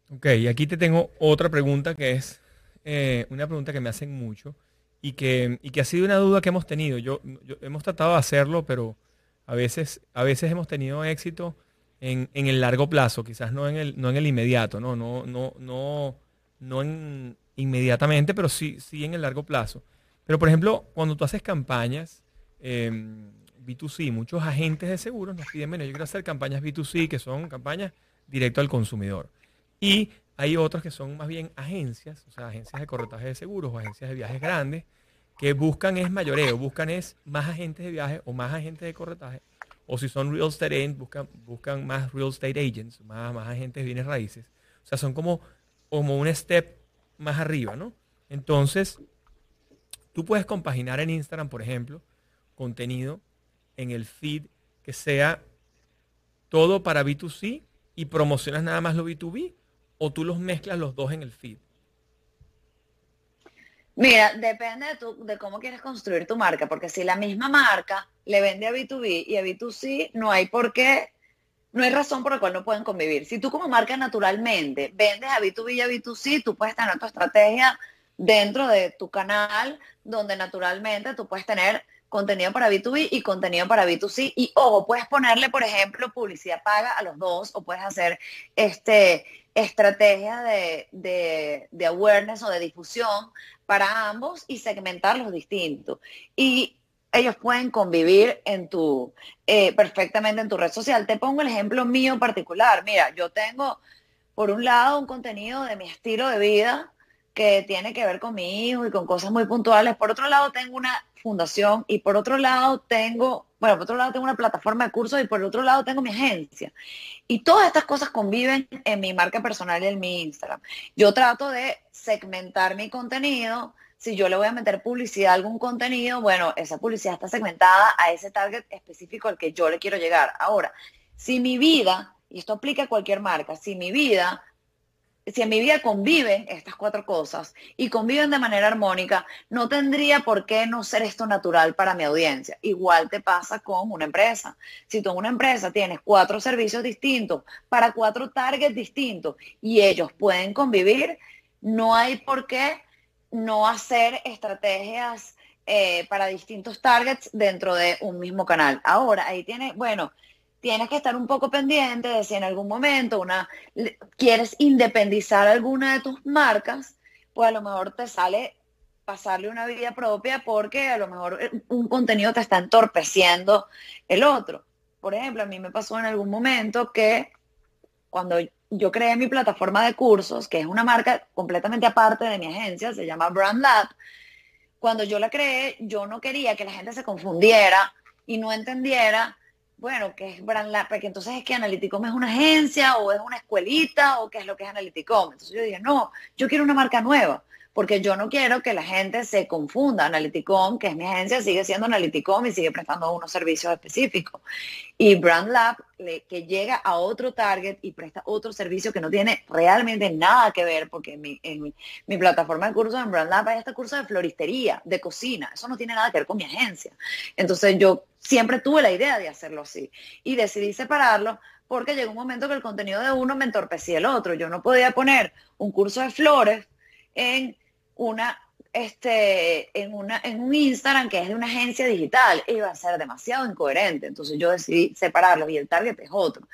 Ok, y aquí te tengo otra pregunta que es eh, una pregunta que me hacen mucho y que, que ha sido una duda que hemos tenido. Yo, hemos tratado de hacerlo, pero a veces, a veces hemos tenido éxito en, el largo plazo, quizás no en el, no en el inmediato, no, no, no, no, no en inmediatamente, pero sí, sí en el largo plazo. Pero, por ejemplo, cuando tú haces campañas em, B2C, muchos agentes de seguros nos piden, bueno, yo quiero hacer campañas B2C, que son campañas directo al consumidor. Y hay otras que son más bien agencias, o sea, agencias de corretaje de seguros o agencias de viajes grandes, que buscan es mayoreo, buscan es más agentes de viaje o más agentes de corretaje. O si son real estate agents, buscan, buscan más real estate agents, más, más agentes de bienes raíces. O sea, son como, como un step más arriba, ¿no? Entonces, tú puedes compaginar en Instagram, por ejemplo, contenido en el feed que sea todo para B2C y promocionas nada más lo B2B o tú los mezclas los dos en el feed. Mira, depende de, de cómo quieres construir tu marca, porque si la misma marca le vende a B2B y a B2C, no hay por qué, no hay razón por la cual no pueden convivir. Si tú como marca naturalmente vendes a B2B y a B2C, tú puedes tener tu estrategia dentro de tu canal, donde naturalmente tú puedes tener contenido para B2B y contenido para B2C. Y ojo, puedes ponerle, por ejemplo, publicidad paga a los dos o puedes hacer este, estrategias de, de, awareness o de difusión para ambos y segmentarlos distintos. Y ellos pueden convivir en tu, eh, perfectamente en tu red social. Te pongo el ejemplo mío particular. Mira, yo tengo, por un lado, un contenido de mi estilo de vida que tiene que ver con mi hijo y con cosas muy puntuales. Por otro lado, tengo una fundación y por otro lado tengo, bueno, por otro lado tengo una plataforma de cursos y por otro lado tengo mi agencia. Y todas estas cosas conviven en mi marca personal y en mi Instagram. Yo trato de segmentar mi contenido. Si yo le voy a meter publicidad a algún contenido, bueno, esa publicidad está segmentada a ese target específico al que yo le quiero llegar. Ahora, si mi vida, y esto aplica a cualquier marca, si mi vida si en mi vida conviven estas cuatro cosas y conviven de manera armónica, no tendría por qué no ser esto natural para mi audiencia. Igual te pasa con una empresa. Si tú en una empresa tienes cuatro servicios distintos para cuatro targets distintos y ellos pueden convivir, no hay por qué no hacer estrategias eh, para distintos targets dentro de un mismo canal. Ahora, ahí tiene, bueno, tienes que estar un poco pendiente de si en algún momento una quieres independizar alguna de tus marcas, pues a lo mejor te sale pasarle una vida propia porque a lo mejor eh, un contenido te está entorpeciendo el otro. Por ejemplo, a mí me pasó en algún momento que cuando yo creé mi plataforma de cursos, que es una marca completamente aparte de mi agencia, se llama Brand Lab, cuando yo la creé, yo no quería que la gente se confundiera y no entendiera bueno, que es Brand Lab, porque entonces es que Analyticom es una agencia o es una escuelita o qué es lo que es Analyticom. Entonces yo dije, no, yo quiero una marca nueva porque yo no quiero que la gente se confunda. Analyticom, que es mi agencia, sigue siendo Analyticom y sigue prestando unos servicios específicos. Y Brand Lab, que llega a otro target y presta otro servicio que no tiene realmente nada que ver, porque en mi, mi, plataforma de cursos en Brand Lab hay este curso de floristería, de cocina. Eso no tiene nada que ver con mi agencia. Entonces yo siempre tuve la idea de hacerlo así y decidí separarlo porque llegó un momento que el contenido de uno me entorpecía el otro. Yo no podía poner un curso de flores en una este, en, una, en un Instagram que es de una agencia digital, iba a ser demasiado incoherente. Entonces yo decidí separarlos y el target es otro.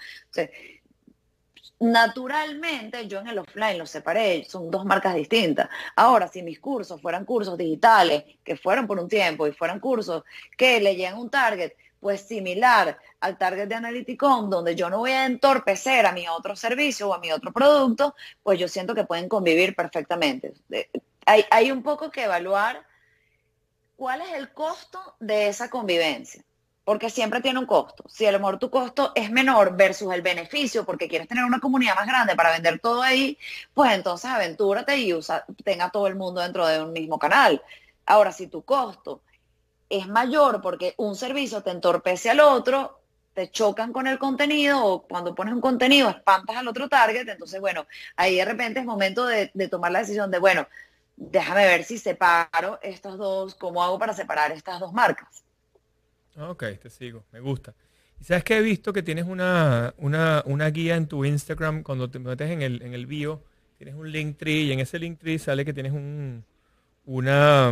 Naturalmente yo en el offline los separé, son dos marcas distintas. Ahora, si mis cursos fueran cursos digitales, que fueron por un tiempo y fueran cursos que le llegan un target, pues similar al target de Analyticom, donde yo no voy a entorpecer a mi otro servicio o a mi otro producto, pues yo siento que pueden convivir perfectamente hay, un poco que evaluar cuál es el costo de esa convivencia porque siempre tiene un costo. Si a lo mejor tu costo es menor versus el beneficio, porque quieres tener una comunidad más grande para vender todo ahí, pues entonces aventúrate y usa, tenga todo el mundo dentro de un mismo canal. Ahora, si tu costo es mayor porque un servicio te entorpece al otro, te chocan con el contenido o cuando pones un contenido espantas al otro target, entonces bueno, ahí de repente es momento de, de tomar la decisión de, bueno, déjame ver si separo estos dos, cómo hago para separar estas dos marcas. Ok, te sigo, me gusta. Y sabes que he visto que tienes una, una, guía en tu Instagram cuando te metes en el, en el bio, tienes un link tree y en ese link tree sale que tienes un, una,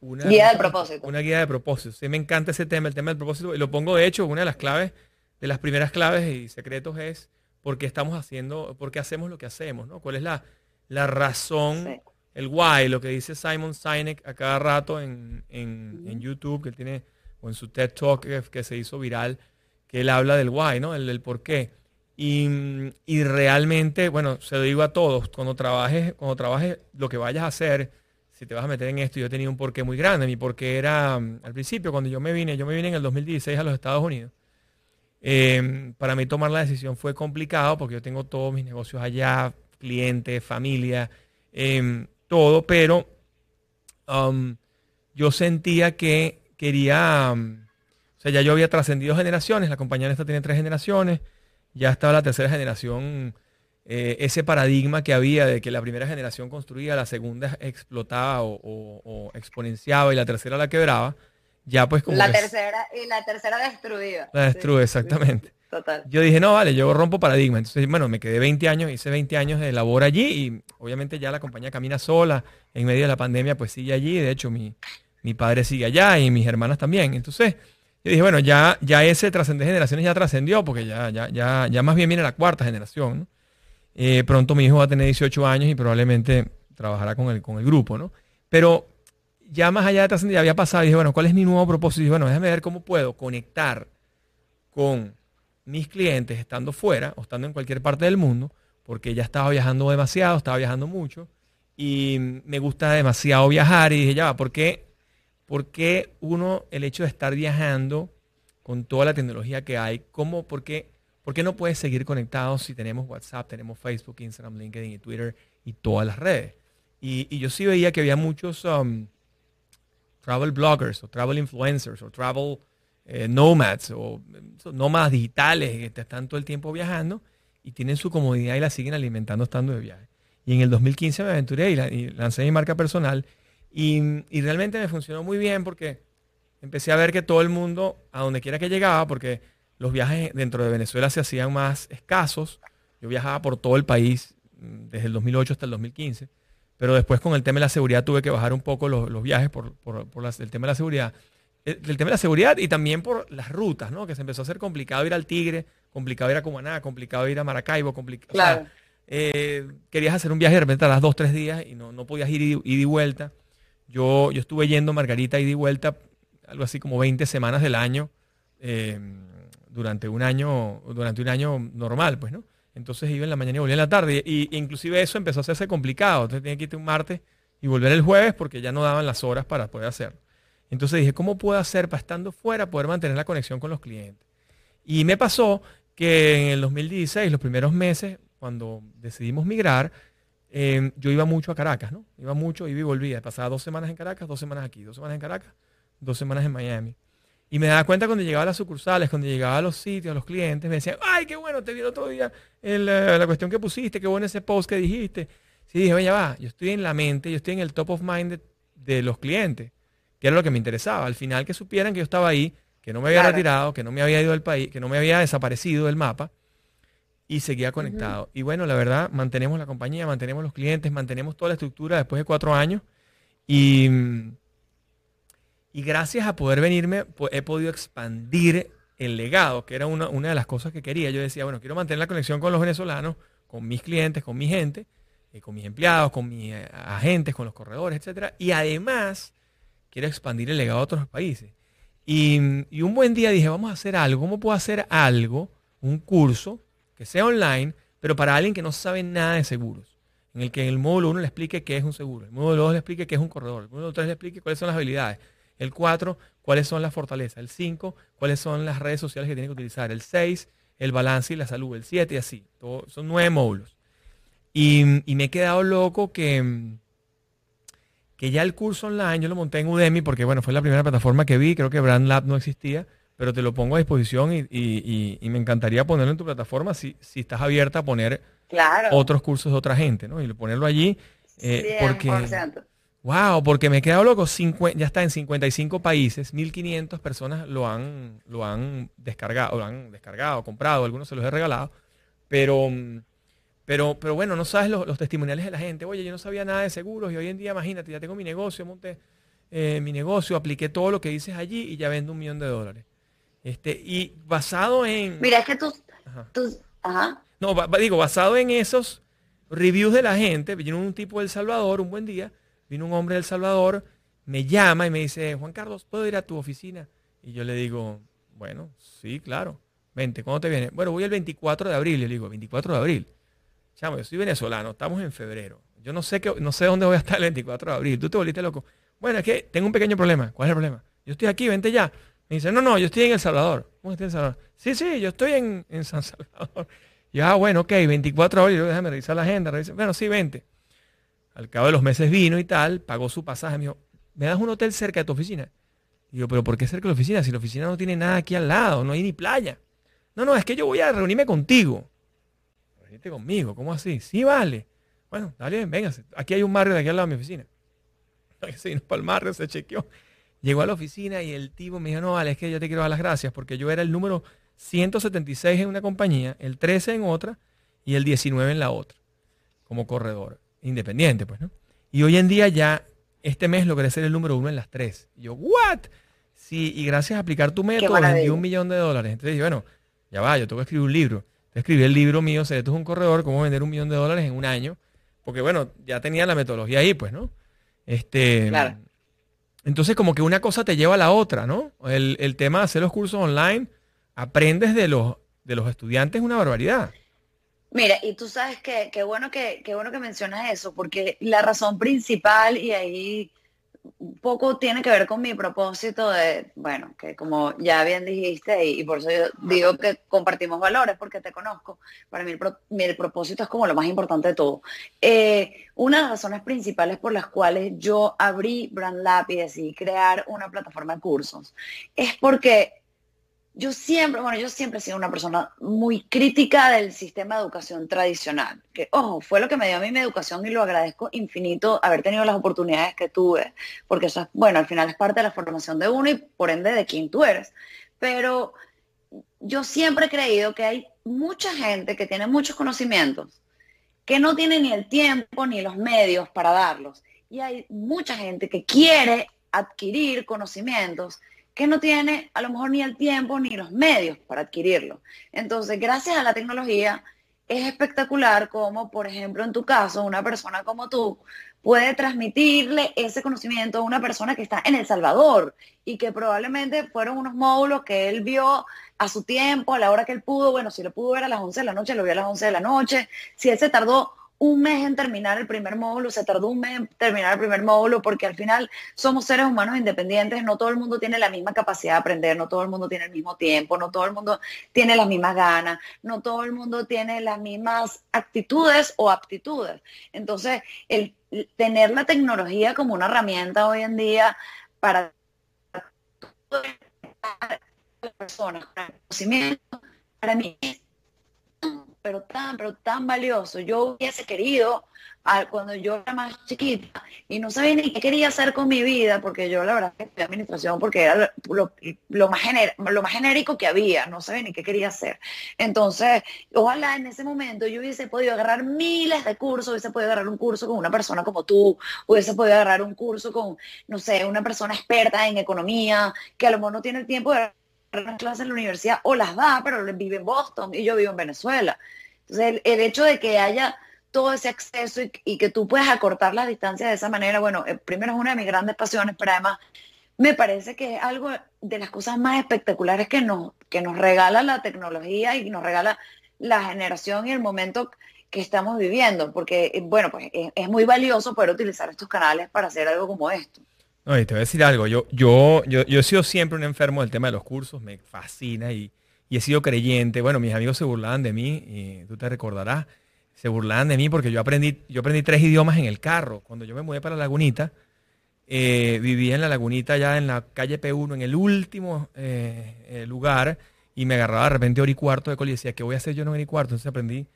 una guía de propósito. Una guía de propósito. Sí, me encanta ese tema, el tema del propósito. Y lo pongo, de hecho, una de las claves, de las primeras claves y secretos es por qué estamos haciendo, por qué hacemos lo que hacemos, ¿no? ¿Cuál es la, la razón, el why, lo que dice Simon Sinek a cada rato en, YouTube, que tiene, o en su TED Talk que, se hizo viral, que él habla del why, ¿no? El del por qué. Y, realmente, bueno, se lo digo a todos, cuando trabajes, cuando trabajes lo que vayas a hacer, si te vas a meter en esto, yo tenía un porqué muy grande. Mi porqué era, al principio, cuando yo me vine, yo me vine en el 2016 a los Estados Unidos. Em, para mí tomar la decisión fue complicado porque yo tengo todos mis negocios allá, clientes, familia, em, todo, pero um, yo sentía que quería, um, o sea, ya yo había trascendido generaciones, la compañía esta tiene tres generaciones, ya estaba la tercera generación, eh, ese paradigma que había de que la primera generación construía, la segunda explotaba o exponenciaba y la tercera la quebraba ya pues como... La tercera, y la tercera destruida. La destruye, exactamente. Total. Yo dije, no, vale, yo rompo paradigma. Entonces, bueno, me quedé 20 años, hice 20 años de labor allí y obviamente ya la compañía camina sola. En medio de la pandemia, pues sigue allí. De hecho, mi, mi padre sigue allá y mis hermanas también. Entonces, yo dije, bueno, ya, ya ese trascender generaciones ya trascendió porque ya, ya, ya, ya más bien viene la cuarta generación. Eh, pronto mi hijo va a tener 18 años y probablemente trabajará con el, con el grupo, ¿no? Pero ya más allá de trascender, había pasado dije, bueno, ¿cuál es mi nuevo propósito? Y dije, bueno, déjame ver cómo puedo conectar con mis clientes estando fuera o estando en cualquier parte del mundo, porque ya estaba viajando demasiado, estaba viajando mucho y me gusta demasiado viajar y dije, ya va, ¿por qué, ¿por qué uno, el hecho de estar viajando con toda la tecnología que hay, cómo, por qué, por qué no puedes seguir conectado si tenemos WhatsApp, tenemos Facebook, Instagram, LinkedIn y Twitter y todas las redes? Y, yo sí veía que había muchos... Um, travel bloggers o travel influencers o travel eh, nomads o nómadas digitales que están todo el tiempo viajando y tienen su comodidad y la siguen alimentando estando de viaje. Y en el 2015 me aventuré y, lancé mi marca personal y, y, realmente me funcionó muy bien porque empecé a ver que todo el mundo, a donde quiera que llegaba, porque los viajes dentro de Venezuela se hacían más escasos, yo viajaba por todo el país mm, desde el 2008 hasta el 2015 pero después con el tema de la seguridad tuve que bajar un poco los, viajes por, el tema de la seguridad. El, eh, tema de la seguridad y también por las rutas, ¿no? Que se empezó a hacer complicado ir al Tigre, complicado ir a Cumaná, complicado ir a Maracaibo, complicado. Claro. Eh, querías hacer un viaje de repente a las dos, tres días y no, no podías ir ida y, vuelta. Yo, yo estuve yendo Margarita ida y vuelta algo así como 20 semanas del año eh, durante un año durante un año normal, pues, ¿no? Entonces iba en la mañana y volvía en la tarde. Y, inclusive eso empezó a hacerse complicado. Entonces tenía que irte un martes y volver el jueves porque ya no daban las horas para poder hacerlo. Entonces dije, ¿cómo puedo hacer para estando fuera poder mantener la conexión con los clientes? Y me pasó que en el 2016, los primeros meses, cuando decidimos migrar, em, yo iba mucho a Caracas, ¿no? Iba mucho, iba y volvía. Pasaba dos semanas en Caracas, dos semanas aquí, dos semanas en Caracas, dos semanas en Miami. Y me daba cuenta cuando llegaba a las sucursales, cuando llegaba a los sitios, a los clientes, me decían, ay, qué bueno, te vi el otro día la cuestión que pusiste, qué bueno ese post que dijiste. Sí, dije, ya va, yo estoy en la mente, yo estoy en el top of mind de, los clientes, que era lo que me interesaba. Al final que supieran que yo estaba ahí, que no me había retirado, que no me había ido del país, que no me había desaparecido del mapa y seguía conectado. Y bueno, la verdad, mantenemos la compañía, mantenemos los clientes, mantenemos toda la estructura después de cuatro años y y gracias a poder venirme, he podido expandir el legado, que era una, de las cosas que quería. Yo decía, bueno, quiero mantener la conexión con los venezolanos, con mis clientes, con mi gente, eh, con mis empleados, con mis eh, agentes, con los corredores, etc. Y además, quiero expandir el legado a otros países. Y, y, un buen día dije, vamos a hacer algo. ¿Cómo puedo hacer algo, un curso, que sea online, pero para alguien que no sabe nada de seguros? En el que en el módulo 1 le explique qué es un seguro, el módulo 2 le explique qué es un corredor, el módulo 3 le explique cuáles son las habilidades el 4, cuáles son las fortalezas. El 5, cuáles son las redes sociales que tiene que utilizar. El 6, el balance y la salud. El 7 y así. son nueve módulos. Y, me he quedado loco que, que ya el curso online yo lo monté en Udemy porque, bueno, fue la primera plataforma que vi. Creo que Brand Lab no existía, pero te lo pongo a disposición y, me encantaría ponerlo en tu plataforma si, si estás abierta a poner otros cursos de otra gente, ¿no? Y ponerlo allí. Eh, porque Wow, porque me he quedado loco. ya está en 55 países, 1500 personas lo han, lo han descargado, lo han descargado, comprado, algunos se los he regalado. Pero, pero, pero bueno, no sabes los, testimoniales de la gente. Oye, yo no sabía nada de seguros y hoy en día, imagínate, ya tengo mi negocio, monté eh, mi negocio, apliqué todo lo que dices allí y ya vendo un millón de dólares. Este, y basado en. Mira, es que tú. ajá. No, digo, basado en esos Reviews de la gente, vino un tipo del Salvador, un buen día, vino un hombre del Salvador, me llama y me dice, Juan Carlos, ¿puedo ir a tu oficina? Y yo le digo, bueno, sí, claro. Vente, ¿cuándo te viene? Bueno, voy el 24 de abril. Le digo, 24 de abril. Chamo, yo soy venezolano, estamos en febrero. Yo no sé, qué, no sé dónde voy a estar el 24 de abril. Tú te volviste loco. Bueno, es que tengo un pequeño problema. ¿Cuál es el problema? Yo estoy aquí, vente ya. Me dice, no, no, yo estoy en El Salvador. ¿Cómo estás en El Salvador? Sí, sí, yo estoy en, en San Salvador. Y ah, bueno, ok, 24 de abril, déjame revisar la agenda. Bueno, sí, vente. Al cabo de los meses vino y tal, pagó su pasaje. Me dijo, ¿me das un hotel cerca de tu oficina? Y yo, pero ¿por qué cerca de la oficina? Si la oficina no tiene nada aquí al lado, no hay ni playa. No, no, es que yo voy a reunirme contigo. Reunirte conmigo, ¿cómo así? Sí, vale. Bueno, dale, venga, aquí hay un barrio de aquí al lado de mi oficina. Se vino para el barrio, se chequeó. Llegó a la oficina y el tipo me dijo, no, vale, es que yo te quiero dar las gracias porque yo era el número 176 en una compañía, el 13 en otra y el 19 en la otra, como corredor, independiente, pues, ¿no? Y hoy en día ya, este mes logré ser el número uno en las tres. Y yo, ¿what? Sí, y gracias a aplicar tu método vendí un millón de dólares. Entonces dije, bueno, ya va, yo tengo que escribir un libro. Escribí el libro mío, Secretos es un corredor, cómo vender un millón de dólares en un año. Porque bueno, ya tenía la metodología ahí, pues, ¿no? Este, claro. Entonces, como que una cosa te lleva a la otra, ¿no? El, el tema de hacer los cursos online, aprendes de los, de los estudiantes una barbaridad. Mira, y tú sabes que qué bueno que, qué bueno que mencionas eso, porque la razón principal, y ahí un poco tiene que ver con mi propósito de, bueno, que como ya bien dijiste, y, por eso yo digo que compartimos valores, porque te conozco, para mí el, propósito es como lo más importante de todo. Eh, una de las razones principales por las cuales yo abrí Brand Lab y decidí crear una plataforma de cursos es porque yo siempre, bueno, yo siempre he sido una persona muy crítica del sistema de educación tradicional, que, ojo, fue lo que me dio a mí mi educación y lo agradezco infinito haber tenido las oportunidades que tuve, porque eso es, bueno, al final es parte de la formación de uno y por ende de quién tú eres. Pero yo siempre he creído que hay mucha gente que tiene muchos conocimientos, que no tiene ni el tiempo ni los medios para darlos. Y hay mucha gente que quiere adquirir conocimientos que no tiene a lo mejor ni el tiempo ni los medios para adquirirlo. Entonces, gracias a la tecnología, es espectacular como, por ejemplo, en tu caso, una persona como tú puede transmitirle ese conocimiento a una persona que está en El Salvador y que probablemente fueron unos módulos que él vio a su tiempo, a la hora que él pudo. Bueno, si lo pudo ver a las 11 de la noche, lo vio a las 11 de la noche. Si él se tardó un mes en terminar el primer módulo, se tardó un mes en terminar el primer módulo, porque al final somos seres humanos independientes, no todo el mundo tiene la misma capacidad de aprender, no todo el mundo tiene el mismo tiempo, no todo el mundo tiene las mismas ganas, no todo el mundo tiene las mismas actitudes o aptitudes. Entonces, el tener la tecnología como una herramienta hoy en día para personas, conocimiento, para mí pero tan, pero tan valioso. Yo hubiese querido, cuando yo era más chiquita, y no sabía ni qué quería hacer con mi vida, porque yo la verdad que estudié administración porque era lo, más lo más genérico que había, no sabía ni qué quería hacer. Entonces, ojalá en ese momento yo hubiese podido agarrar miles de cursos, hubiese podido agarrar un curso con una persona como tú, hubiese podido agarrar un curso con, no sé, una persona experta en economía, que a lo mejor no tiene el tiempo de las clases en la universidad o las da, pero vive en Boston y yo vivo en Venezuela. Entonces, el, hecho de que haya todo ese acceso y, que tú puedas acortar las distancias de esa manera, bueno, eh, primero es una de mis grandes pasiones, pero además me parece que es algo de las cosas más espectaculares que nos, que nos regala la tecnología y nos regala la generación y el momento que estamos viviendo, porque, eh, bueno, pues es, es muy valioso poder utilizar estos canales para hacer algo como esto. No, te voy a decir algo. Yo, yo, yo, yo he sido siempre un enfermo del tema de los cursos, me fascina y, he sido creyente. Bueno, mis amigos se burlaban de mí, y tú te recordarás, se burlaban de mí porque yo aprendí, yo aprendí tres idiomas en el carro. Cuando yo me mudé para la Lagunita, eh, vivía en la Lagunita ya en la calle P1, en el último eh, eh, lugar, y me agarraba de repente hora y de col y decía, ¿qué voy a hacer yo en hora? Entonces aprendí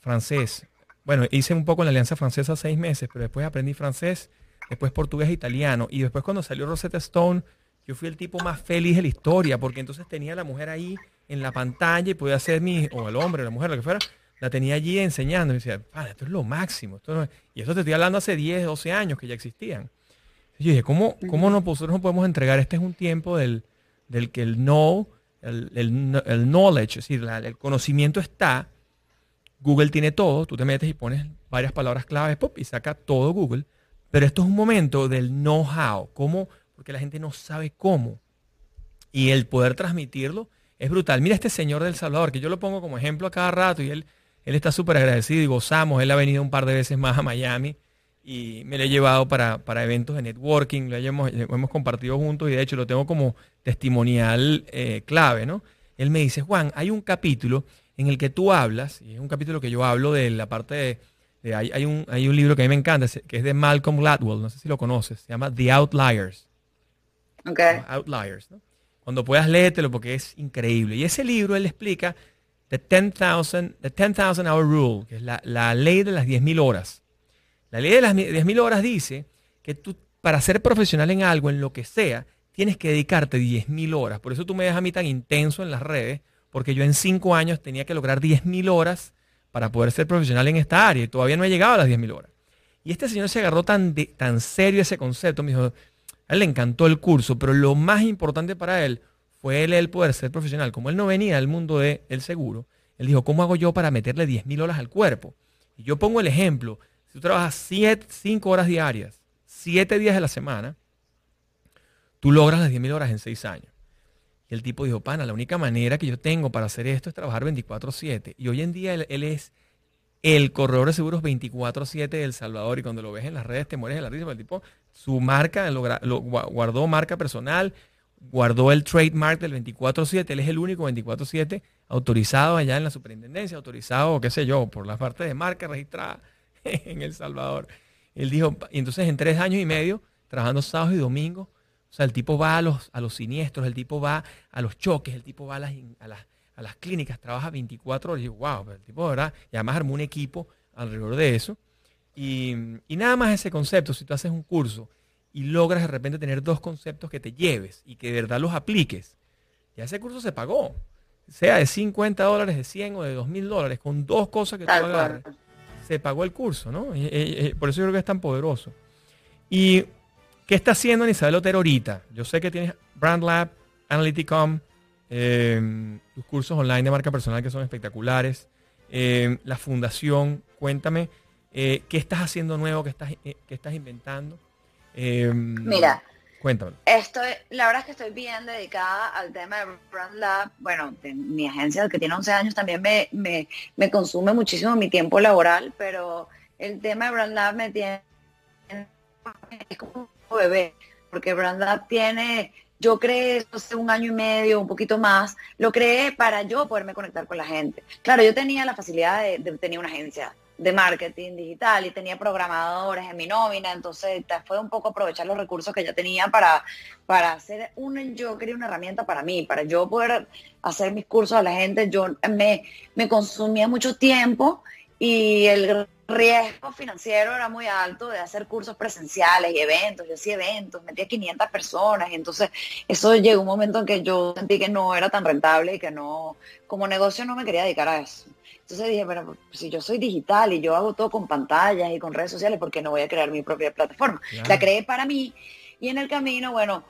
francés. Bueno, hice un poco en la Alianza Francesa seis meses, pero después aprendí francés después portugués e italiano. Y después cuando salió Rosetta Stone, yo fui el tipo más feliz de la historia, porque entonces tenía a la mujer ahí en la pantalla y podía ser mi, o el hombre, la mujer, lo que fuera, la tenía allí enseñando. Y decía, esto es lo máximo. Y esto te estoy hablando hace 10, 12 años que ya existían. Y yo dije, ¿cómo, cómo nosotros no podemos entregar? Este es un tiempo del, del que el know, el, el, knowledge, es decir, el conocimiento está, Google tiene todo, tú te metes y pones varias palabras claves pop, y saca todo Google. Pero esto es un momento del know-how, cómo, porque la gente no sabe cómo. Y el poder transmitirlo es brutal. Mira este señor del Salvador, que yo lo pongo como ejemplo a cada rato y él, él está súper agradecido y gozamos. Él ha venido un par de veces más a Miami y me lo he llevado para, eventos de networking, lo hemos, hemos, compartido juntos y de hecho lo tengo como testimonial eh, clave, ¿no? Él me dice, Juan, hay un capítulo en el que tú hablas, y es un capítulo que yo hablo de la parte de, hay, un, hay un libro que a mí me encanta, que es de Malcolm Gladwell, no sé si lo conoces, se llama The Outliers. Okay. Outliers, ¿no? Cuando puedas léetelo porque es increíble. Y ese libro él explica The 10,000 10, Hour Rule, que es la, la ley de las 10.000 horas. La ley de las 10.000 horas dice que tú, para ser profesional en algo, en lo que sea, tienes que dedicarte 10.000 horas. Por eso tú me dejas a mí tan intenso en las redes, porque yo en 5 años tenía que lograr 10.000 horas para poder ser profesional en esta área y todavía no he llegado a las 10.000 horas. Y este señor se agarró tan, tan serio ese concepto, me dijo, a él le encantó el curso, pero lo más importante para él fue él el poder ser profesional. Como él no venía del mundo del seguro, él dijo, ¿cómo hago yo para meterle 10.000 horas al cuerpo? Y yo pongo el ejemplo, si tú trabajas 5 horas diarias, 7 días de la semana, tú logras las 10.000 horas en 6 años. Y el tipo dijo, pana, la única manera que yo tengo para hacer esto es trabajar 24/7. Y hoy en día él, es el corredor de seguros 24/7 de El Salvador y cuando lo ves en las redes te mueres de la risa. El tipo, su marca, lo, guardó marca personal, guardó el trademark del 24/7. Él es el único 24/7 autorizado allá en la superintendencia, autorizado, qué sé yo, por la parte de marca registrada en El Salvador. Él dijo, y entonces en tres años y medio, trabajando sábados y domingos, sea, el tipo va a los, a los siniestros, el tipo va a los choques, el tipo va a las, a las a las clínicas, trabaja 24 horas. Y digo, wow, pero el tipo, ¿verdad? Y además armó un equipo alrededor de eso. Y, nada más ese concepto, si tú haces un curso y logras de repente tener dos conceptos que te lleves y que de verdad los apliques, ya ese curso se pagó. Sea de 50 dólares, de 100 o de 2 mil dólares, con dos cosas que tú agarres, se pagó el curso, ¿no? por eso yo creo que es tan poderoso. ¿Y qué está haciendo Isabel Otero ahorita? Yo sé que tienes Brand Lab, Analyticom, eh, tus cursos online de marca personal que son espectaculares, eh, la fundación, cuéntame, eh, ¿qué estás haciendo nuevo, qué estás, qué estás inventando? Mira, cuéntame. Estoy, la verdad es que estoy bien dedicada al tema de Brand Lab. Bueno, mi agencia que tiene 11 años también me, me, me consume muchísimo mi tiempo laboral, pero el tema de Brand Lab me tiene es como un bebé, porque Brand Lab tiene yo creé hace un año y medio, un poquito más, lo creé para yo poderme conectar con la gente. Claro, yo tenía la facilidad de, tener una agencia de marketing digital y tenía programadores en mi nómina, entonces fue un poco aprovechar los recursos que ya tenía para, para hacer un, yo quería una herramienta para mí, para yo poder hacer mis cursos a la gente, yo me, me consumía mucho tiempo y el riesgo financiero era muy alto de hacer cursos presenciales y eventos. Yo hacía eventos, metía 500 personas y entonces eso llegó un momento en que yo sentí que no era tan rentable y que no, como negocio no me quería dedicar a eso. Entonces dije, pero si yo soy digital y yo hago todo con pantallas y con redes sociales, ¿por qué no voy a crear mi propia plataforma? La creé para mí y en el camino, bueno,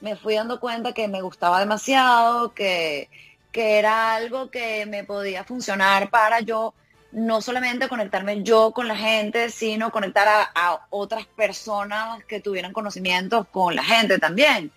me fui dando cuenta que me gustaba demasiado, que, que era algo que me podía funcionar para yo no solamente conectarme yo con la gente, sino conectar a, otras personas que tuvieran conocimientos con la gente también.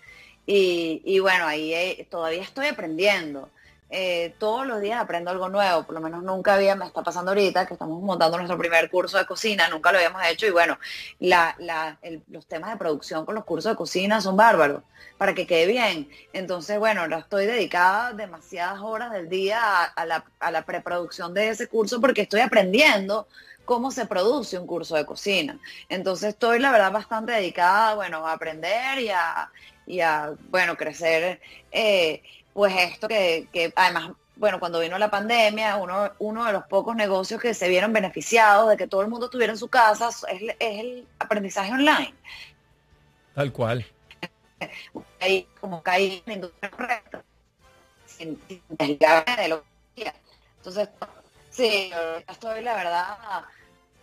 Y, bueno, ahí eh, todavía estoy aprendiendo. Eh, todos los días aprendo algo nuevo, por lo menos nunca había, me está pasando ahorita que estamos montando nuestro primer curso de cocina, nunca lo habíamos hecho y bueno, los temas de producción con los cursos de cocina son bárbaros para que quede bien. Entonces, bueno, ahora estoy dedicada demasiadas horas del día a, la, a la preproducción de ese curso porque estoy aprendiendo cómo se produce un curso de cocina. Entonces estoy, la verdad, bastante dedicada, bueno, a aprender y a, y a bueno, crecer. Eh, pues esto que, además, bueno, cuando vino la pandemia, uno, uno de los pocos negocios que se vieron beneficiados de que todo el mundo estuviera en su casa es, el aprendizaje online. Tal cual. Ahí, como caí en la industria correcta, sin, de lo que Entonces, sí, estoy, la verdad,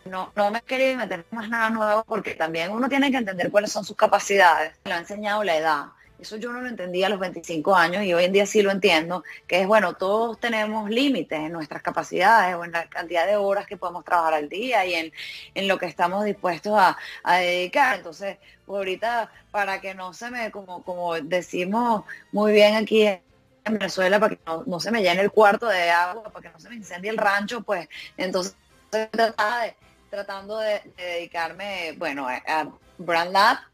no, no me he querido meter más nada nuevo porque también uno tiene que entender cuáles son sus capacidades. Lo ha enseñado la edad Eso yo no lo entendía a los 25 años y hoy en día sí lo entiendo, que es bueno, todos tenemos límites en nuestras capacidades o en la cantidad de horas que podemos trabajar al día y en, lo que estamos dispuestos a, dedicar. Entonces, ahorita, para que no se me, como, como decimos muy bien aquí en Venezuela, para que no, se me llene el cuarto de agua, para que no se me incendie el rancho, pues entonces tratando de, dedicarme, bueno, a Brand Lab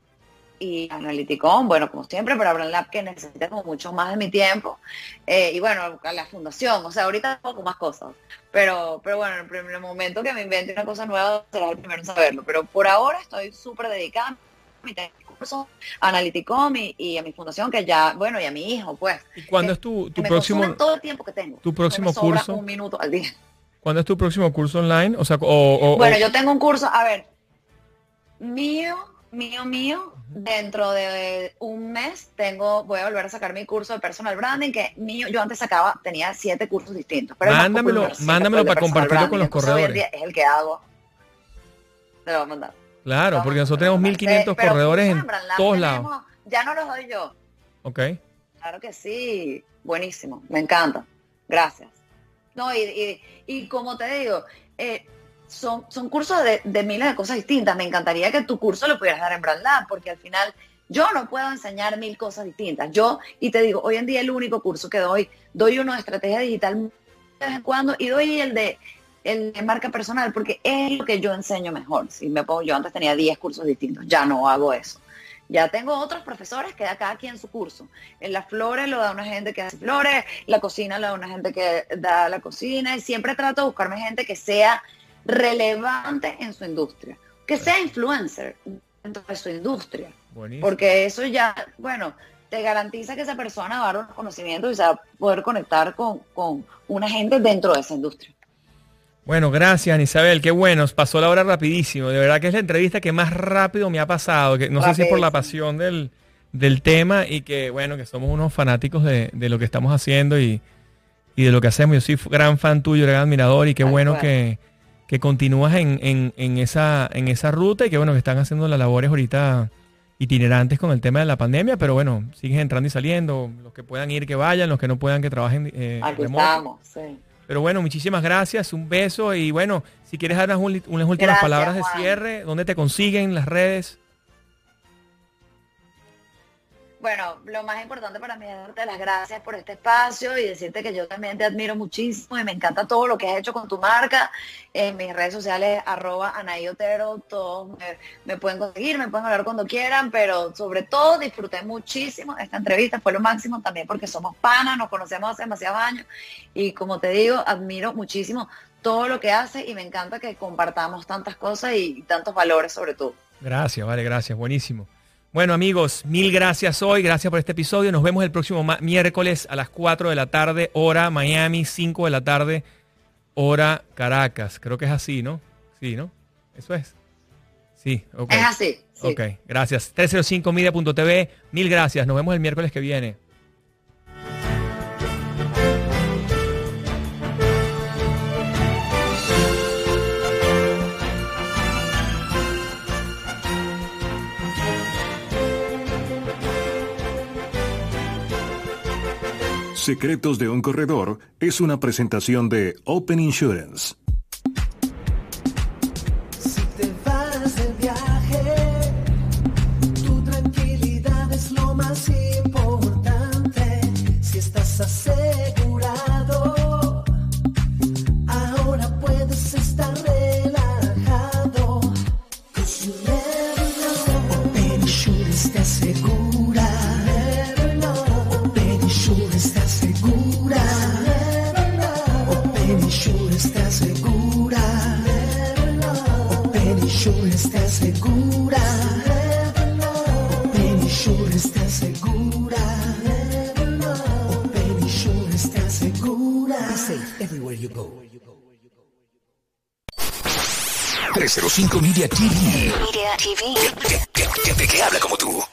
y Analyticon, bueno, como siempre, pero Brand Lab que necesita como mucho más de mi tiempo. Eh, y bueno, a la fundación, o sea, ahorita poco más cosas. Pero, pero bueno, en el primer momento que me invente una cosa nueva, será el primero en saberlo. Pero por ahora estoy súper dedicada a mi curso, a Analyticom y, a mi fundación, que ya, bueno, y a mi hijo, pues. ¿Y cuándo es tu, tu próximo? todo el tiempo que tengo. Tu próximo curso. Un minuto al día. ¿Cuándo es tu próximo curso online? O sea, o, bueno, yo tengo un curso, a ver, mío mío mío, dentro de un mes tengo, voy a volver a sacar mi curso de personal branding, que mío, yo antes sacaba, tenía siete cursos distintos. Pero mándamelo, mándamelo para compartirlo con los corredores. es el que hago. Te lo voy a mandar. Claro, porque nosotros tenemos 1500 corredores en todos lados. Ya no los doy yo. Ok. Claro que sí. Buenísimo. Me encanta. Gracias. No, y, y como te digo, eh, son, son cursos de, miles de cosas distintas. Me encantaría que tu curso lo pudieras dar en Brand Lab, porque al final yo no puedo enseñar mil cosas distintas. Yo, y te digo, hoy en día el único curso que doy, doy uno de estrategia digital de vez en cuando y doy el de el de marca personal porque es lo que yo enseño mejor. Si me pongo, yo antes tenía 10 cursos distintos, ya no hago eso. Ya tengo otros profesores que da cada quien su curso. En las flores lo da una gente que hace flores, la cocina lo da una gente que da la cocina y siempre trato de buscarme gente que sea relevante en su industria, que sea influencer dentro de su industria. Porque eso ya, bueno, te garantiza que esa persona va a dar unos conocimientos y se va a poder conectar con, con una gente dentro de esa industria. Bueno, gracias Isabel, qué bueno, pasó la hora rapidísimo, de verdad que es la entrevista que más rápido me ha pasado, que no sé si es por la pasión del, del, tema y que bueno, que somos unos fanáticos de, de lo que estamos haciendo y, y, de lo que hacemos. Yo soy gran fan tuyo, gran admirador y qué bueno que, que continúas en, en, en, esa, en esa ruta y que bueno, que están haciendo las labores ahorita itinerantes con el tema de la pandemia, pero bueno, sigues entrando y saliendo, los que puedan ir que vayan, los que no puedan que trabajen eh, Aquí estamos, sí. Pero bueno, muchísimas gracias, un beso y bueno, si quieres dar unas, últimas palabras de cierre, ¿dónde te consiguen las redes? Bueno, lo más importante para mí es darte las gracias por este espacio y decirte que yo también te admiro muchísimo y me encanta todo lo que has hecho con tu marca. En mis redes sociales, arroba Otero, todos me, pueden conseguir, me pueden hablar cuando quieran, pero sobre todo disfruté muchísimo esta entrevista, fue lo máximo también porque somos panas, nos conocemos hace demasiados años y como te digo, admiro muchísimo todo lo que hace y me encanta que compartamos tantas cosas y tantos valores sobre todo. Gracias, vale, gracias, buenísimo. Bueno amigos, mil gracias hoy, gracias por este episodio. Nos vemos el próximo miércoles a las 4 de la tarde, hora Miami, 5 de la tarde, hora Caracas. Creo que es así, ¿no? Sí, ¿no? Eso es. Sí, ok. Es así. Ok, gracias. 305media.tv, mil gracias. Nos vemos el miércoles que viene. Secretos de un corredor es una presentación de Open Insurance. Everywhere you go. 305 Media TV. Media TV. Que, que, que, que habla como tú.